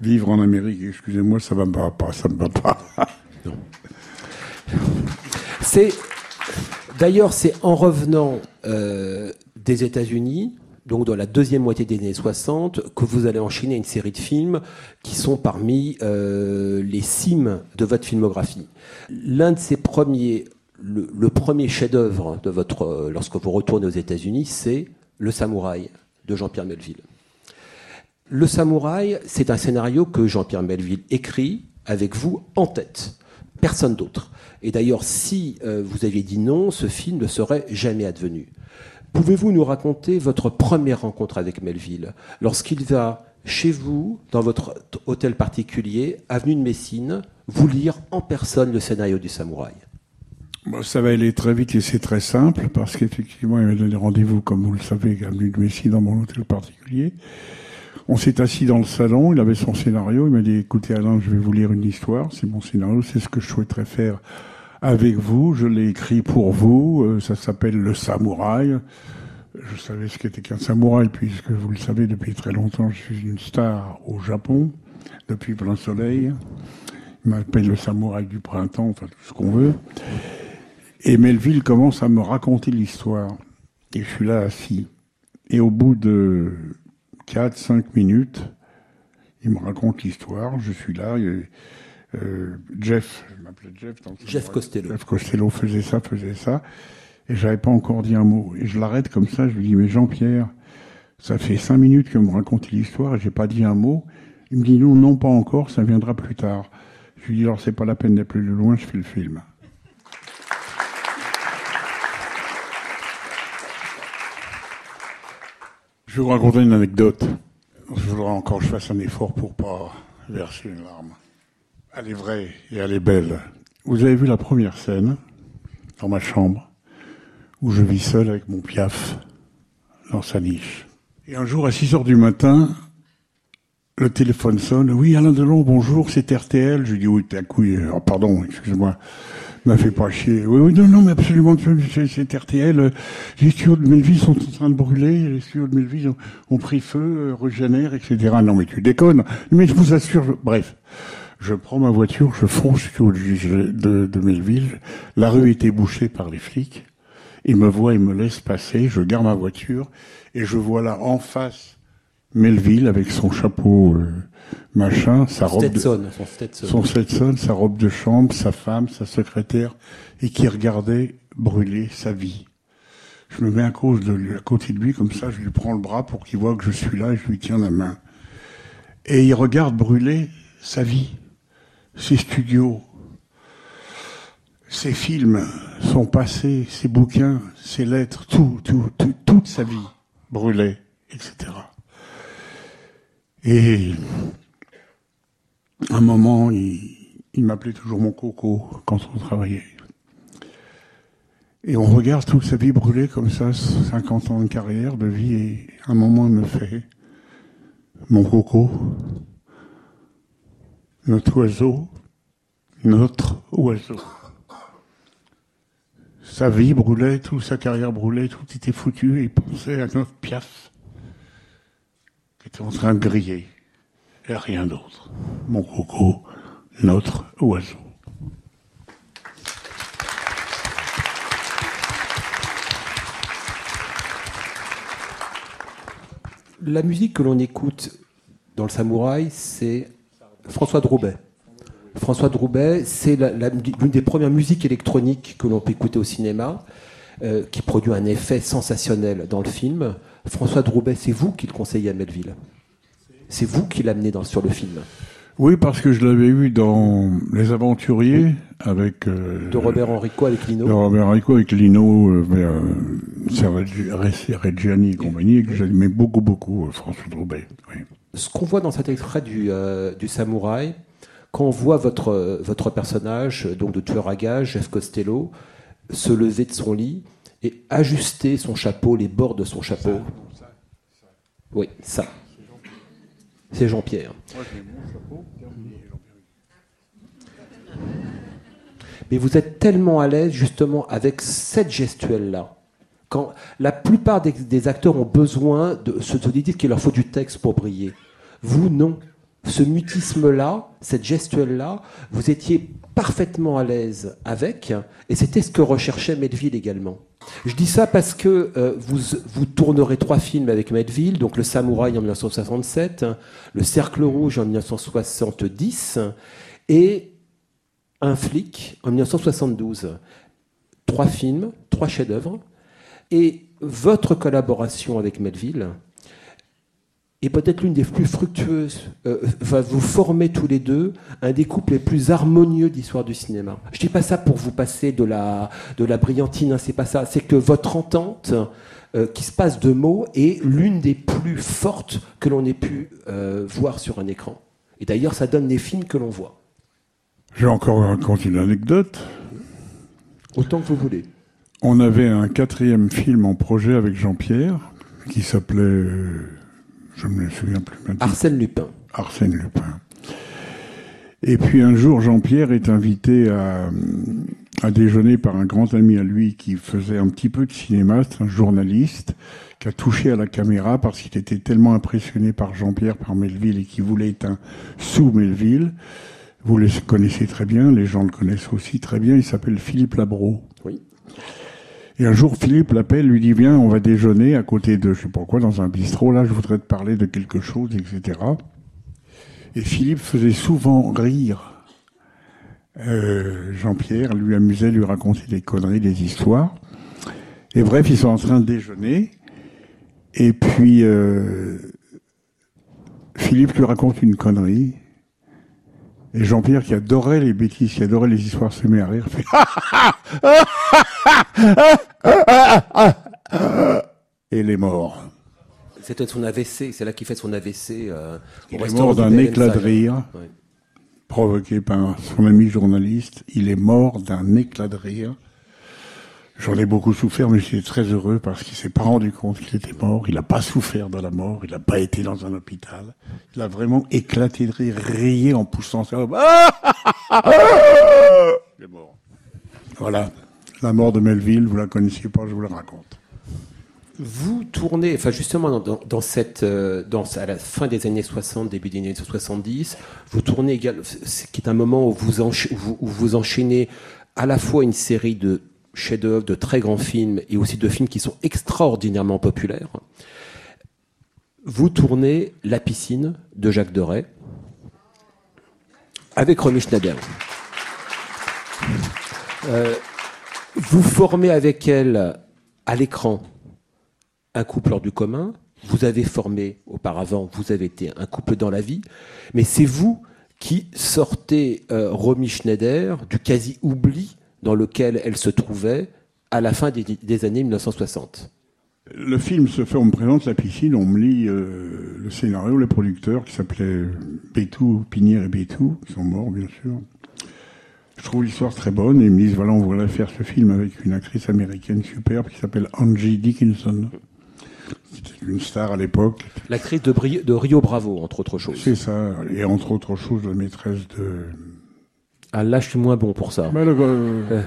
vivre en Amérique, excusez-moi, ça va me va pas, ça me va pas. C'est d'ailleurs c'est en revenant euh, des États-Unis, donc dans la deuxième moitié des années 60, que vous allez enchaîner une série de films qui sont parmi euh, les cimes de votre filmographie. L'un de ces premiers, le, premier chef-d'œuvre de votre, euh, lorsque vous retournez aux États-Unis, c'est Le Samouraï de Jean-Pierre Melville. Le Samouraï, c'est un scénario que Jean-Pierre Melville écrit avec vous en tête, personne d'autre. Et d'ailleurs, si euh, vous aviez dit non, ce film ne serait jamais advenu. Pouvez-vous nous raconter votre première rencontre avec Melville? Lorsqu'il va chez vous, dans votre hôtel particulier, avenue de Messine, vous lire en personne le scénario du Samouraï? Ça va aller très vite et c'est très simple parce qu'effectivement, il m'a donné rendez-vous, comme vous le savez, Avenue de Messi dans mon hôtel particulier. On s'est assis dans le salon, il avait son scénario, il m'a dit, écoutez Alain, je vais vous lire une histoire, c'est mon scénario, c'est ce que je souhaiterais faire avec vous, je l'ai écrit pour vous, euh, ça s'appelle Le Samouraï. Je savais ce qu'était qu'un samouraï, puisque vous le savez, depuis très longtemps, je suis une star au Japon, depuis plein soleil. Il m'appelle le samouraï du printemps, enfin tout ce qu'on veut. Et Melville commence à me raconter l'histoire. Et je suis là assis. Et au bout de 4-5 minutes, il me raconte l'histoire. Je suis là. et, euh, Jeff, je m'appelais Jeff. Jeff Costello. Jeff Costello faisait ça, faisait ça. Et j'avais pas encore dit un mot. Et je l'arrête comme ça. Je lui dis, mais Jean-Pierre, ça fait 5 minutes que vous me racontez l'histoire et j'ai pas dit un mot. Il me dit, non, non, pas encore, ça viendra plus tard. Je lui dis, alors c'est pas la peine d'être plus loin, je fais le film. Je vais vous raconter une anecdote. Je voudrais encore que je fasse un effort pour pas verser une larme. Elle est vraie et elle est belle. Vous avez vu la première scène dans ma chambre où je vis seul avec mon piaf dans sa niche. Et un jour à 6 heures du matin, le téléphone sonne. Oui, Alain Delon, bonjour, c'est RTL. Je dis oui, t'es à couille. Oh, pardon, excuse-moi. M'a fait pas chier. Oui, oui, non, non, mais absolument, c'est RTL. Les studios de Melville sont en train de brûler. Les studios de Melville ont, pris feu, euh, régénèrent, etc. Non, mais tu déconnes. Mais je vous assure, bref. Je prends ma voiture, je fonce le juge de, de Melville. La rue était bouchée par les flics. Il me voit, il me laisse passer. Je garde ma voiture et je vois là en face Melville avec son chapeau euh, machin, sa robe de, son Stetson. son Stetson, sa robe de chambre, sa femme, sa secrétaire, et qui regardait brûler sa vie. Je me mets à cause de lui, à côté de lui, comme ça, je lui prends le bras pour qu'il voit que je suis là et je lui tiens la main. Et il regarde brûler sa vie, ses studios, ses films, son passé, ses bouquins, ses lettres, tout, tout, tout toute sa vie brûlait, etc. Et un moment, il, m'appelait toujours mon coco quand on travaillait. Et on regarde toute sa vie brûler comme ça, 50 ans de carrière, de vie, et un moment, il me fait Mon coco, notre oiseau, notre oiseau. Sa vie brûlait, toute sa carrière brûlait, tout était foutu, et il pensait à notre piaf, qui était en train de griller, et rien d'autre. Mon coco, notre oiseau. La musique que l'on écoute dans le Samouraï, c'est François Droubet. François Droubet, c'est l'une des premières musiques électroniques que l'on peut écouter au cinéma, euh, qui produit un effet sensationnel dans le film. François Droubet, c'est vous qui le conseillez à Melville. C'est vous qui l'amenez dans- sur le film. Oui, parce que je l'avais vu dans Les Aventuriers avec euh, De Robert Enrico avec Lino. de Robert Enrico avec Lino, euh, euh, Reggiani et compagnie, et que j'aimais beaucoup, beaucoup euh, François Droubet. Oui. ce qu'on voit dans cet extrait du, euh, du Samouraï, quand on voit votre, votre personnage, donc de tueur à gages, Jeff Costello, se lever de son lit et ajuster son chapeau, les bords de son chapeau. Oui, ça. C'est Jean-Pierre. Mais vous êtes tellement à l'aise justement avec cette gestuelle-là. Quand la plupart des, des acteurs ont besoin de se se dire qu'il leur faut du texte pour briller. Vous, non. Ce mutisme-là, cette gestuelle-là, vous étiez parfaitement à l'aise avec, et c'était ce que recherchait Melville également. Je dis ça parce que euh, vous, vous tournerez trois films avec Melville, donc Le Samouraï en 1967, hein, Le Cercle Rouge en 1970, et Un flic en 1972. Trois films, trois chefs-d'œuvre. Et votre collaboration avec Melville est peut-être l'une des plus fructueuses, euh, va vous former tous les deux un des couples les plus harmonieux d'histoire du cinéma. Je dis pas ça pour vous passer de la, de la brillantine, hein, c'est pas ça. C'est que votre entente euh, qui se passe de mots est l'une des plus fortes que l'on ait pu euh, voir sur un écran. Et d'ailleurs, ça donne les films que l'on voit. J'ai encore raconté une anecdote. Autant que vous voulez. On avait un quatrième film en projet avec Jean-Pierre qui s'appelait, je ne me souviens plus maintenant, Arsène Lupin. Arsène Lupin. Et puis un jour, Jean-Pierre est invité à, à déjeuner par un grand ami à lui qui faisait un petit peu de cinéma, c'est un journaliste, qui a touché à la caméra parce qu'il était tellement impressionné par Jean-Pierre, par Melville, et qui voulait être un sous Melville. Vous le connaissez très bien, les gens le connaissent aussi très bien, il s'appelle Philippe Labro. Oui. Et un jour, Philippe l'appelle, lui dit, viens, on va déjeuner à côté de, je sais pas quoi, dans un bistrot, là, je voudrais te parler de quelque chose, etc. Et Philippe faisait souvent rire euh, Jean-Pierre, lui amusait, lui raconter des conneries, des histoires. Et bref, ils sont en train de déjeuner. Et puis, euh, Philippe lui raconte une connerie. Et Jean-Pierre, qui adorait les bêtises, qui adorait les histoires, se met à rire, fait Et il est mort. C'était son AVC, c'est là qu'il fait son AVC. euh, Il est mort du d'un éclat de rire. Ouais. provoqué par son ami journaliste. Il est mort d'un éclat de rire. J'en ai beaucoup souffert, mais j'étais très heureux parce qu'il s'est pas rendu compte qu'il était mort. Il n'a pas souffert de la mort. Il n'a pas été dans un hôpital. Il a vraiment éclaté de rire, rayé en poussant sa Il est mort. Voilà. La mort de Melville, vous la connaissiez pas, je vous la raconte. Vous tournez, enfin justement dans, dans cette, euh, dans, à la fin des années 60, début des années 70, vous tournez également, qui est un moment où vous enchaînez à la fois une série de chefs-d'œuvre, de très grands films et aussi de films qui sont extraordinairement populaires. Vous tournez La piscine de Jacques Deray avec Romy Schneider. Euh, vous formez avec elle à l'écran un couple hors du commun. Vous avez formé auparavant, vous avez été un couple dans la vie, mais c'est vous qui sortez euh, Romy Schneider du quasi-oubli dans lequel elle se trouvait à la fin des, des, années 1960. Le film se fait, on me présente la piscine, on me lit euh, le scénario, les producteurs qui s'appelaient Bétou, Pinière et Bétou, qui sont morts bien sûr. Je trouve l'histoire très bonne et ils me disent voilà, on voudrait faire ce film avec une actrice américaine superbe qui s'appelle Angie Dickinson. C'était une star à l'époque. L'actrice de, de, Rio Bravo, entre autres choses. C'est ça, et entre autres choses, la maîtresse de. Ah là, je suis moins bon pour ça. Mais le, euh,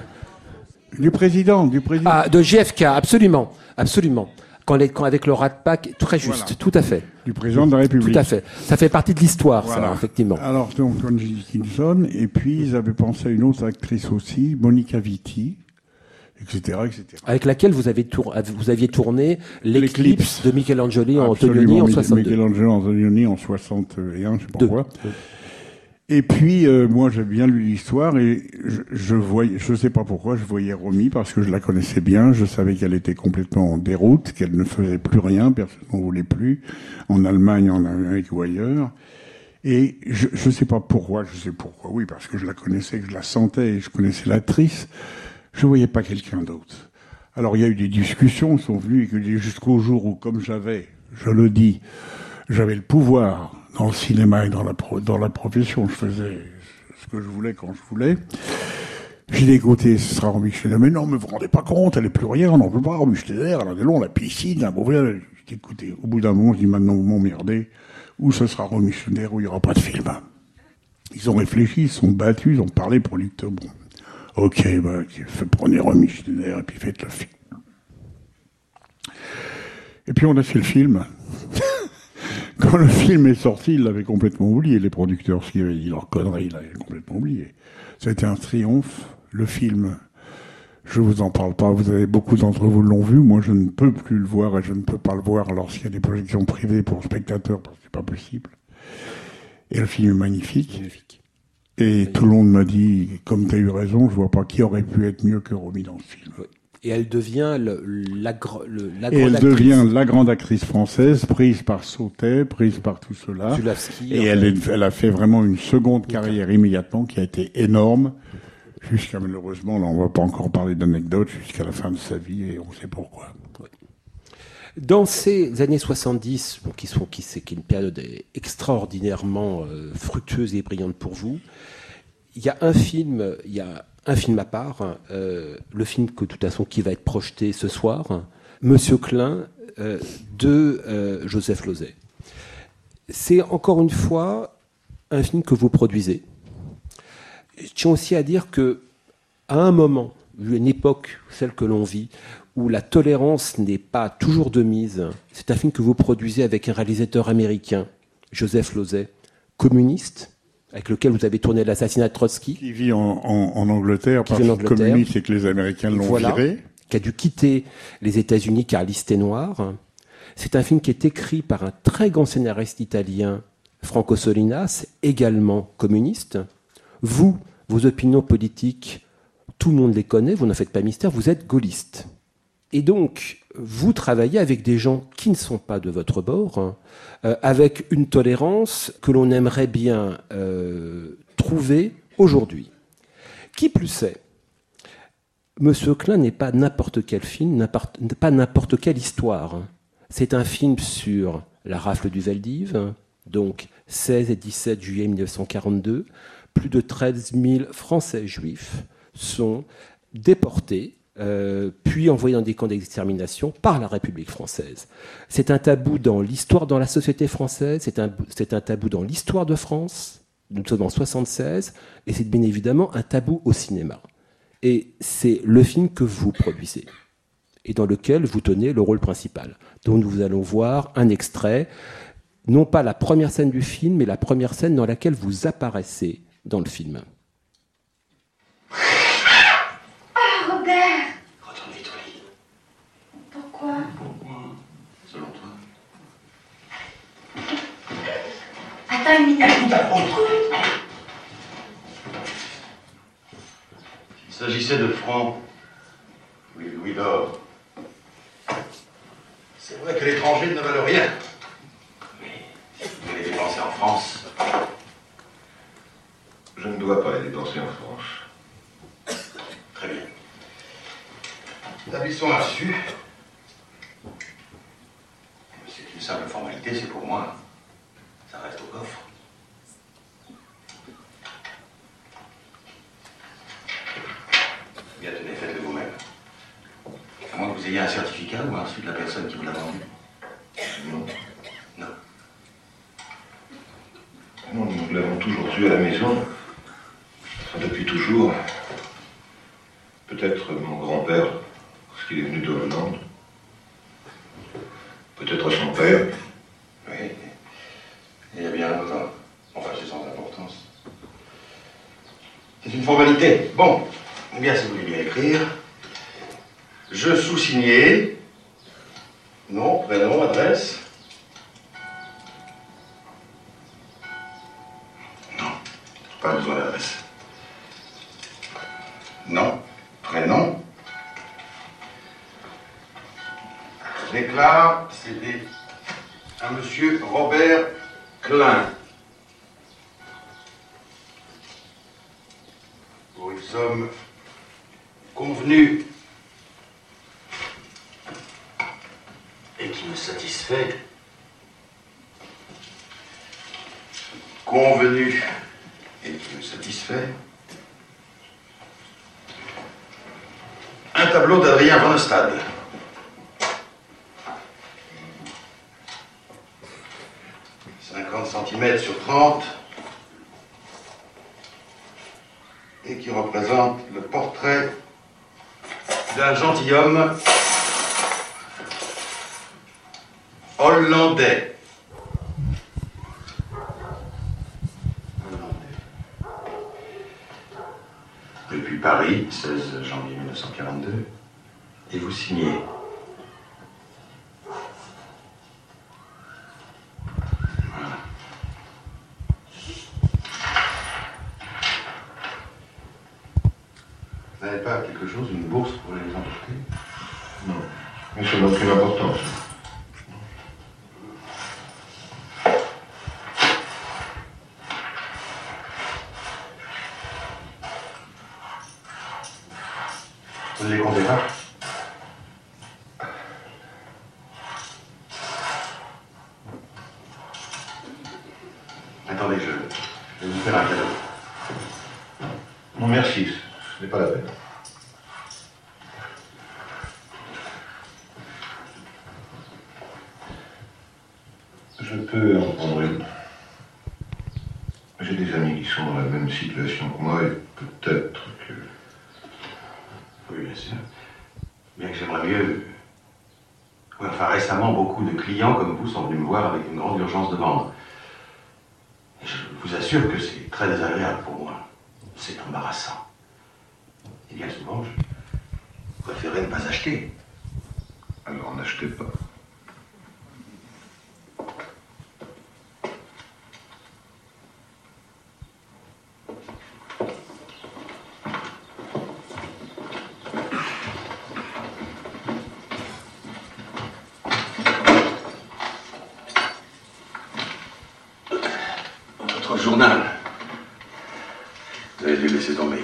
du président, du président. Ah, de JFK, absolument, absolument. Quand, les, quand avec le Rat Pack, très juste, Voilà. tout à fait. Du président de la République. Tout à fait. Ça fait partie de l'histoire, Voilà. ça, effectivement. Alors, donc, Angie Dickinson, et puis ils avaient pensé à une autre actrice aussi, Monica Vitti, etc., etc. Avec laquelle vous, avez tour- vous aviez tourné l'éclipse de Michelangelo Antonioni en Mi- 62. Michelangelo Antonioni en 61, je sais pas Deux. Et puis, euh, moi, j'ai bien lu l'histoire et je, je je sais pas pourquoi, je voyais Romy parce que je la connaissais bien. Je savais qu'elle était complètement en déroute, qu'elle ne faisait plus rien, personne n'en voulait plus, en Allemagne, en Amérique ou ailleurs. Et je, je sais pas pourquoi, je sais pourquoi, oui, parce que je la connaissais, que je la sentais et je connaissais l'actrice. Je voyais pas quelqu'un d'autre. Alors, il y a eu des discussions sont venues jusqu'au jour où, comme j'avais, je le dis, j'avais le pouvoir dans le cinéma et dans la, dans la profession. Je faisais ce que je voulais quand je voulais. J'ai écoutez, ce sera Romy Schneider. Mais non, mais vous vous rendez pas compte, elle est plus rien, on n'en peut pas, Schneider, elle a des longs, la piscine, la mauvaise. J'ai dit, écoutez, au bout d'un moment, je dis, maintenant, vous m'emmerdez. Ou ce sera Romy Schneider, ou il n'y aura pas de film. Ils ont réfléchi, ils sont battus, ils ont parlé producteur. Bon, ok, bah, prenez Schneider et puis faites le film. Et puis on a fait le film. Quand le film est sorti, ils l'avaient complètement oublié, les producteurs, ce qu'ils avaient dit leur connerie, ils l'avaient complètement oublié. C'était un triomphe. Le film, je vous en parle pas, vous avez beaucoup d'entre vous l'ont vu, moi je ne peux plus le voir et je ne peux pas le voir lorsqu'il y a des projections privées pour spectateurs, parce que c'est pas possible. Et le film est magnifique. Magnifique. Et tout le monde m'a dit, comme tu as eu raison, je vois pas qui aurait pu être mieux que Romy dans ce film. Et elle devient le, la, le- grande elle actrice. devient la grande actrice française, prise par Sautet, prise par tout cela. Zulavski, Et elle, est- elle a fait vraiment une seconde carrière immédiatement qui a été énorme. Jusqu'à malheureusement, là on va pas encore parler d'anecdotes, jusqu'à la fin de sa vie et on sait pourquoi. Dans ces années 70, bon, qui sont qui c'est qui est une période extraordinairement euh, fructueuse et brillante pour vous, il y a un film, il y a un film à part, euh, le film que qui va être projeté ce soir, Monsieur Klein euh, de euh, Joseph Lozay. C'est encore une fois un film que vous produisez. Je tiens aussi à dire que à un moment, une époque, celle que l'on vit, où la tolérance n'est pas toujours de mise, c'est un film que vous produisez avec un réalisateur américain, Joseph Lozay, communiste, avec lequel vous avez tourné l'assassinat de Trotsky, Qui vit en, en- en Angleterre Qui parce Angleterre. communiste et que les Américains l'ont Voilà. viré. qui a dû quitter les États-Unis car listé noir. C'est un film qui est écrit par un très grand scénariste italien, Franco Solinas, également communiste. Vous, vos opinions politiques, tout le monde les connaît, vous n'en faites pas mystère, vous êtes gaulliste. Et donc, vous travaillez avec des gens qui ne sont pas de votre bord, hein, euh, avec une tolérance que l'on aimerait bien euh, trouver aujourd'hui. Qui plus est, Monsieur Klein n'est pas n'importe quel film, pas n'importe quelle histoire. hein. C'est un film sur la rafle du Veldiv, hein, donc 16 et 17 juillet 1942. Plus de 13 000 Français juifs sont déportés euh, puis envoyés dans des camps d'extermination par la République française. C'est un tabou dans l'histoire, dans la société française, c'est un, tabou dans l'histoire de France, nous sommes en 76, et c'est bien évidemment un tabou au cinéma. Et c'est le film que vous produisez, et dans lequel vous tenez le rôle principal. Donc nous allons voir un extrait, non pas la première scène du film, mais la première scène dans laquelle vous apparaissez dans le film. Ah, Robert Retourne vite au lit. Pourquoi Pourquoi Selon toi Attends une minute. Il s'agissait de francs. Oui, Louis d'or. C'est vrai que l'étranger ne valent rien. Mais vous les dépenser en France. Je ne dois pas les dépenser en France. Très bien. Établissons là-dessus. C'est une simple formalité, c'est pour moi. Ça reste au coffre. Bien, tenez, faites-le vous-même. À moins que vous ayez un certificat ou reçu de la personne qui vous l'a vendu. Non. Non. Non, nous l'avons toujours eu à la maison. Enfin, depuis toujours. Peut-être mon grand-père, parce qu'il est venu de Hollande. Peut-être son père. Oui. Il y a bien longtemps. Enfin, c'est sans importance. C'est une formalité. Bon. Eh bien, si vous voulez bien écrire. Je sous-signé. Nom, prénom, adresse. Non, pas besoin d'adresse. Non, prénom. Je déclare céder à monsieur Robert Klein. Pour une somme et qui me satisfait. Convenu et satisfait. Un tableau d'Adrien Van Ostade. « 50 cm sur 30 et qui représente le portrait d'un gentilhomme hollandais. Hollandais. Depuis Paris, 16 janvier 1942, et vous signez Voilà. Vous n'avez pas quelque chose, une bourse pour les emporter Non. Mais ça n'a aucune importance. Vous ne les comptez pas Attendez, je, je vais vous faire un cadeau. Non, merci. Ce n'est pas la peine. Je peux en prendre une. J'ai des amis qui sont dans la même situation que moi et peut-être que. Oui, bien sûr. Bien que j'aimerais mieux. Oui, enfin, récemment, beaucoup de comme vous sont venus me voir avec une grande urgence de vendre. Je vous assure que c'est très désagréable pour moi. C'est embarrassant. Et bien souvent, je préférais ne pas acheter. Alors n'achetez pas. Votre journal. Vous avez dû laisser tomber.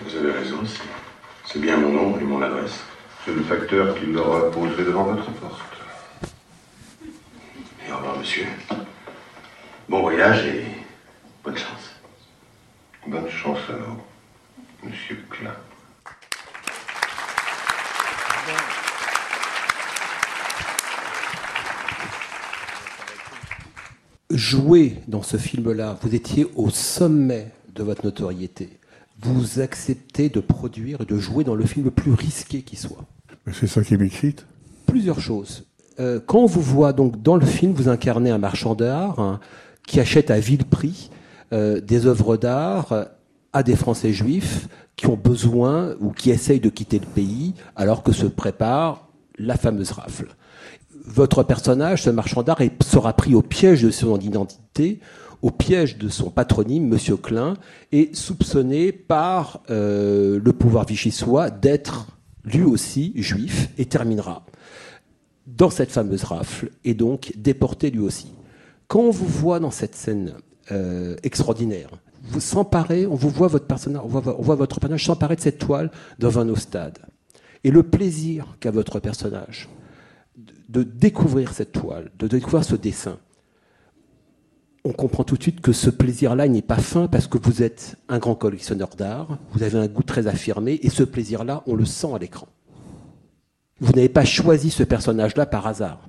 Vous avez raison, c'est- bien mon nom et mon adresse. C'est le facteur qui l'aura posé devant votre porte. Et en monsieur. Bon voyage et bonne chance. Bonne chance alors, monsieur Klein. Jouer dans ce film-là, vous étiez au sommet de votre notoriété. Vous acceptez de produire et de jouer dans le film le plus risqué qui soit. Mais c'est ça qui m'excite. Plusieurs choses. Euh, quand on vous voit donc dans le film, vous incarnez un marchand d'art hein, qui achète à vil prix euh, des œuvres d'art euh, à des Français juifs qui ont besoin ou qui essayent de quitter le pays alors que se prépare la fameuse rafle. Votre personnage, ce marchand d'art, sera pris au piège de son identité, au piège de son patronyme, Monsieur Klein, et soupçonné par euh, le pouvoir vichysois d'être lui aussi juif et terminera dans cette fameuse rafle et donc déporté lui aussi. Quand on vous voit dans cette scène euh, extraordinaire, vous s'emparez, on vous voit votre personnage, on voit, votre personnage s'emparer de cette toile dans un stade. Et le plaisir qu'a votre personnage de, découvrir cette toile, de découvrir ce dessin, on comprend tout de suite que ce plaisir-là n'est pas fin parce que vous êtes un grand collectionneur d'art, vous avez un goût très affirmé, et ce plaisir-là, on le sent à l'écran. Vous n'avez pas choisi ce personnage-là par hasard.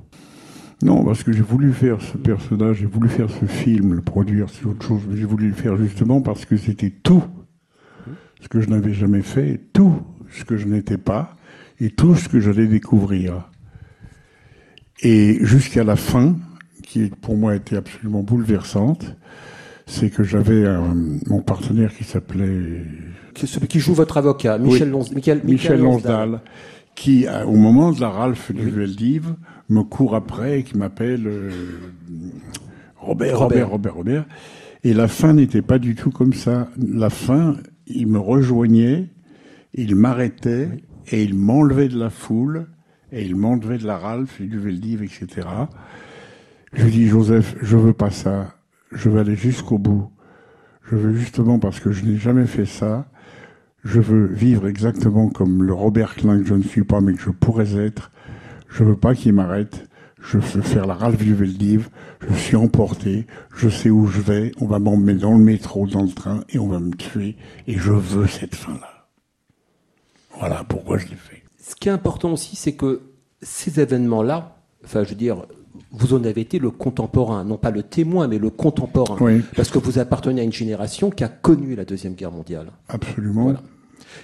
Non, parce que j'ai voulu faire ce personnage, j'ai voulu faire ce film, le produire, c'est autre chose. Mais j'ai voulu le faire justement parce que c'était tout ce que je n'avais jamais fait, tout ce que je n'étais pas, et tout ce que j'allais découvrir. Et jusqu'à la fin, qui pour moi était absolument bouleversante, c'est que j'avais un- mon partenaire qui s'appelait Celui qui joue votre avocat, Michel, Oui. Lons- Michael- Michel Lonsdal, qui, euh, au moment de la Ralph du Veldiv, me court après et qui m'appelle euh, Robert, Robert, Robert. Robert, Robert. Et la fin n'était pas du tout comme ça. La fin, il me rejoignait, il m'arrêtait et il m'enlevait de la foule et il m'enlevait de la Ralph et du Veldiv, etc. Je lui dis, Joseph, je veux pas ça. Je veux aller jusqu'au bout. Je veux justement, parce que je n'ai jamais fait ça, je veux vivre exactement comme le Robert Klein que je ne suis pas, mais que je pourrais être. Je veux pas qu'il m'arrête. Je veux faire la Ralph du Veldiv. Je suis emporté. Je sais où je vais. On va m'emmener dans le métro, dans le train, et on va me tuer. Et je veux cette fin-là. Voilà pourquoi je l'ai fait. Ce qui est important aussi, c'est que ces événements-là, enfin, je veux dire, vous en avez été le contemporain, non pas le témoin, mais le contemporain. Oui. Parce que vous appartenez à une génération qui a connu la Deuxième Guerre mondiale. Absolument. Voilà.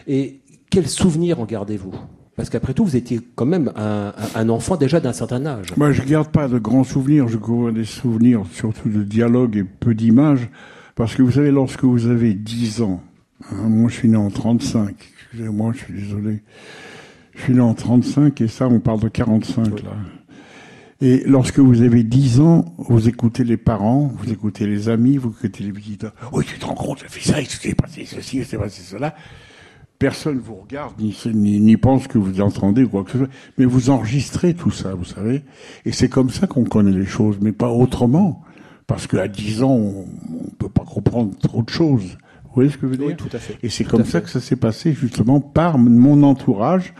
Et quels souvenirs en gardez-vous? Parce qu'après tout, vous étiez quand même un, enfant déjà d'un certain âge. Moi, je garde pas de grands souvenirs. Je garde des souvenirs surtout de dialogue et peu d'images. Parce que vous savez, lorsque vous avez 10 ans, hein, moi je suis né en 35, excusez-moi, je suis désolé. Je suis né en 35 et ça, on parle de 45 là. Et lorsque vous avez 10 ans, vous écoutez les parents, vous écoutez les amis, vous écoutez les visiteurs. Oui, tu te rends compte, j'ai fait ça, il s'est passé ceci, il s'est passé cela. Personne vous regarde, ni, ni, ni pense que vous entendez ou quoi que ce soit. Mais vous enregistrez tout ça, vous savez. Et c'est comme ça qu'on connaît les choses, mais pas autrement. Parce qu'à 10 ans, on ne peut pas comprendre trop de choses. Vous voyez ce que je veux dire Oui, tout à fait. Et c'est comme ça fait. que ça s'est passé, justement, par mon entourage,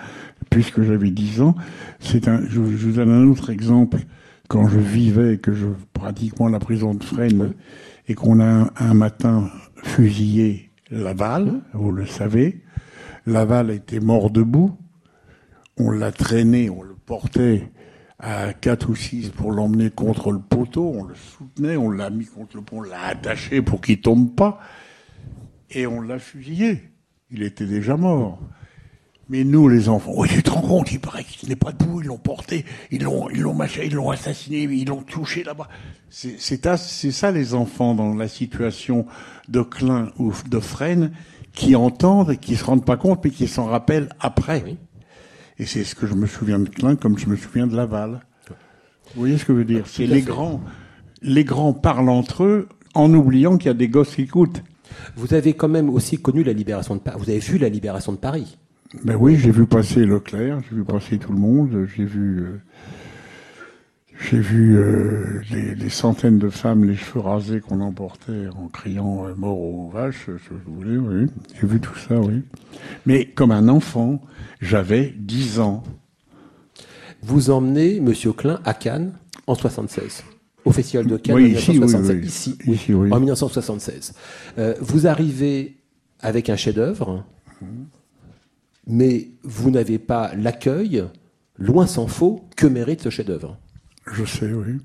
puisque j'avais 10 ans. C'est un, je, je vous donne un autre exemple. Quand je vivais, que je pratiquement la prison de Fresnes, et qu'on a un, un matin fusillé Laval, vous le savez. Laval était mort debout. On l'a traîné, on le portait à 4 ou 6 pour l'emmener contre le poteau. On le soutenait, on l'a mis contre le pont, on l'a attaché pour qu'il tombe pas. Et on l'a fusillé. Il était déjà mort. Mais nous, les enfants, oui, tu te rends compte, il paraît qu'il n'est pas debout, ils l'ont porté, ils l'ont, ils l'ont machin, ils l'ont assassiné, ils l'ont touché là-bas. C'est, ça les enfants dans la situation de Klein ou de Fresnes qui entendent et qui se rendent pas compte, mais qui s'en rappellent après. Et c'est ce que je me souviens de Klein comme je me souviens de Laval. Vous voyez ce que je veux dire? C'est les fait. grands, les grands parlent entre eux en oubliant qu'il y a des gosses qui écoutent. Vous avez quand même aussi connu la libération de Paris. Vous avez vu la libération de Paris. Ben oui, j'ai vu passer Leclerc, j'ai vu passer tout le monde, j'ai vu, euh, j'ai vu euh, les, les centaines de femmes les cheveux rasés qu'on emportait en criant euh, mort aux vaches, je voulais, oui, j'ai vu tout ça, oui. Mais comme un enfant, j'avais 10 ans. Vous emmenez Monsieur Klein à Cannes en 76. Au Festival de Cannes Oui, en ici, 1967. oui, oui. Ici, en 1976. Euh, vous arrivez avec un chef-d'œuvre, mais vous n'avez pas l'accueil, loin s'en faut, que mérite ce chef-d'œuvre. Je sais, oui.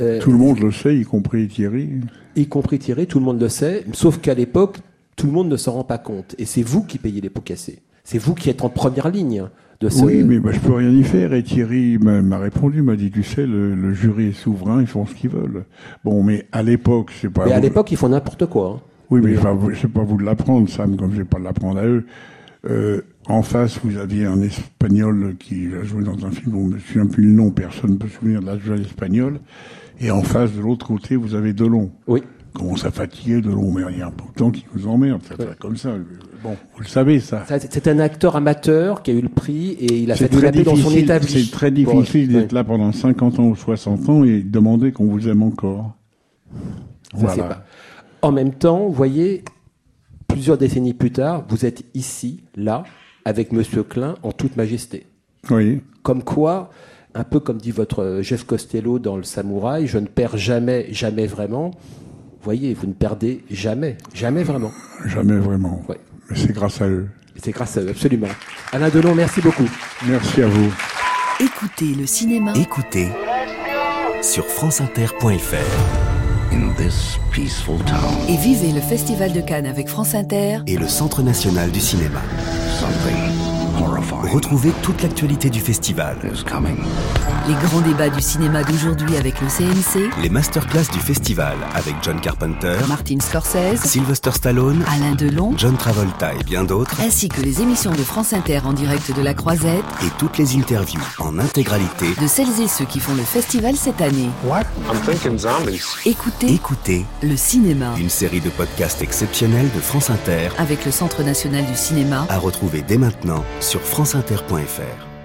Euh, Tout le monde le sait, y compris Thierry. y compris Thierry, tout le monde le sait, sauf qu'à l'époque, tout le monde ne s'en rend pas compte. Et c'est vous qui payez les pots cassés. C'est vous qui êtes en première ligne de ce. Oui, mais bah, je peux rien y faire. Et Thierry m'a répondu, m'a dit, tu sais, le, le jury est souverain, ils font ce qu'ils veulent. Bon, mais à l'époque, c'est pas. Mais à l'époque, ils font n'importe quoi. hein. Oui, mais enfin, vous- c'est pas vous l'apprendre, Sam, comme je vais pas l'apprendre à eux. Euh, en face, vous aviez un Espagnol qui a joué dans un film dont je me souviens plus le nom, personne ne peut se souvenir de la joueur espagnol. Et en face, de l'autre côté, vous avez Delon. Oui. Commence à fatiguer Delon, mais il y a un peu de temps qui nous emmerde, ça fait comme ça. Bon, vous le savez, ça. Ça, C'est un acteur amateur qui a eu le prix et il a très l'appeler dans son difficile, établi. c'est très difficile d'être Ouais. là pendant 50 ans ou 60 ans et demander qu'on vous aime encore. Ça, c'est pas. En même temps, vous voyez, plusieurs décennies plus tard, vous êtes ici, là, avec Monsieur Klein en toute majesté. Oui. Comme quoi, un peu comme dit votre euh, Jeff Costello dans Le Samouraï, je ne perds jamais, jamais vraiment. Vous voyez, vous ne perdez jamais, jamais vraiment. Jamais vraiment. Ouais. Mais c'est grâce à eux. C'est grâce à eux, absolument. Alain Delon, merci beaucoup. Merci à vous. Écoutez le cinéma. Écoutez sur franceinter.fr. In this peaceful town, Et vivez le Festival de Cannes avec France Inter. et le Centre national du cinéma. something Retrouvez toute l'actualité du festival, is coming. Les grands débats du cinéma d'aujourd'hui avec le CNC. les masterclass du festival avec John Carpenter, Martin Scorsese. Sylvester Stallone, Alain Delon. John Travolta et bien d'autres, Ainsi que les émissions de France Inter en direct de la Croisette. et toutes les interviews en intégralité. De celles et ceux qui font le festival cette année. Écoutez Écoutez le cinéma. une série de podcasts exceptionnels de France Inter Avec le Centre national du cinéma. à retrouver dès maintenant sur franceinter.fr.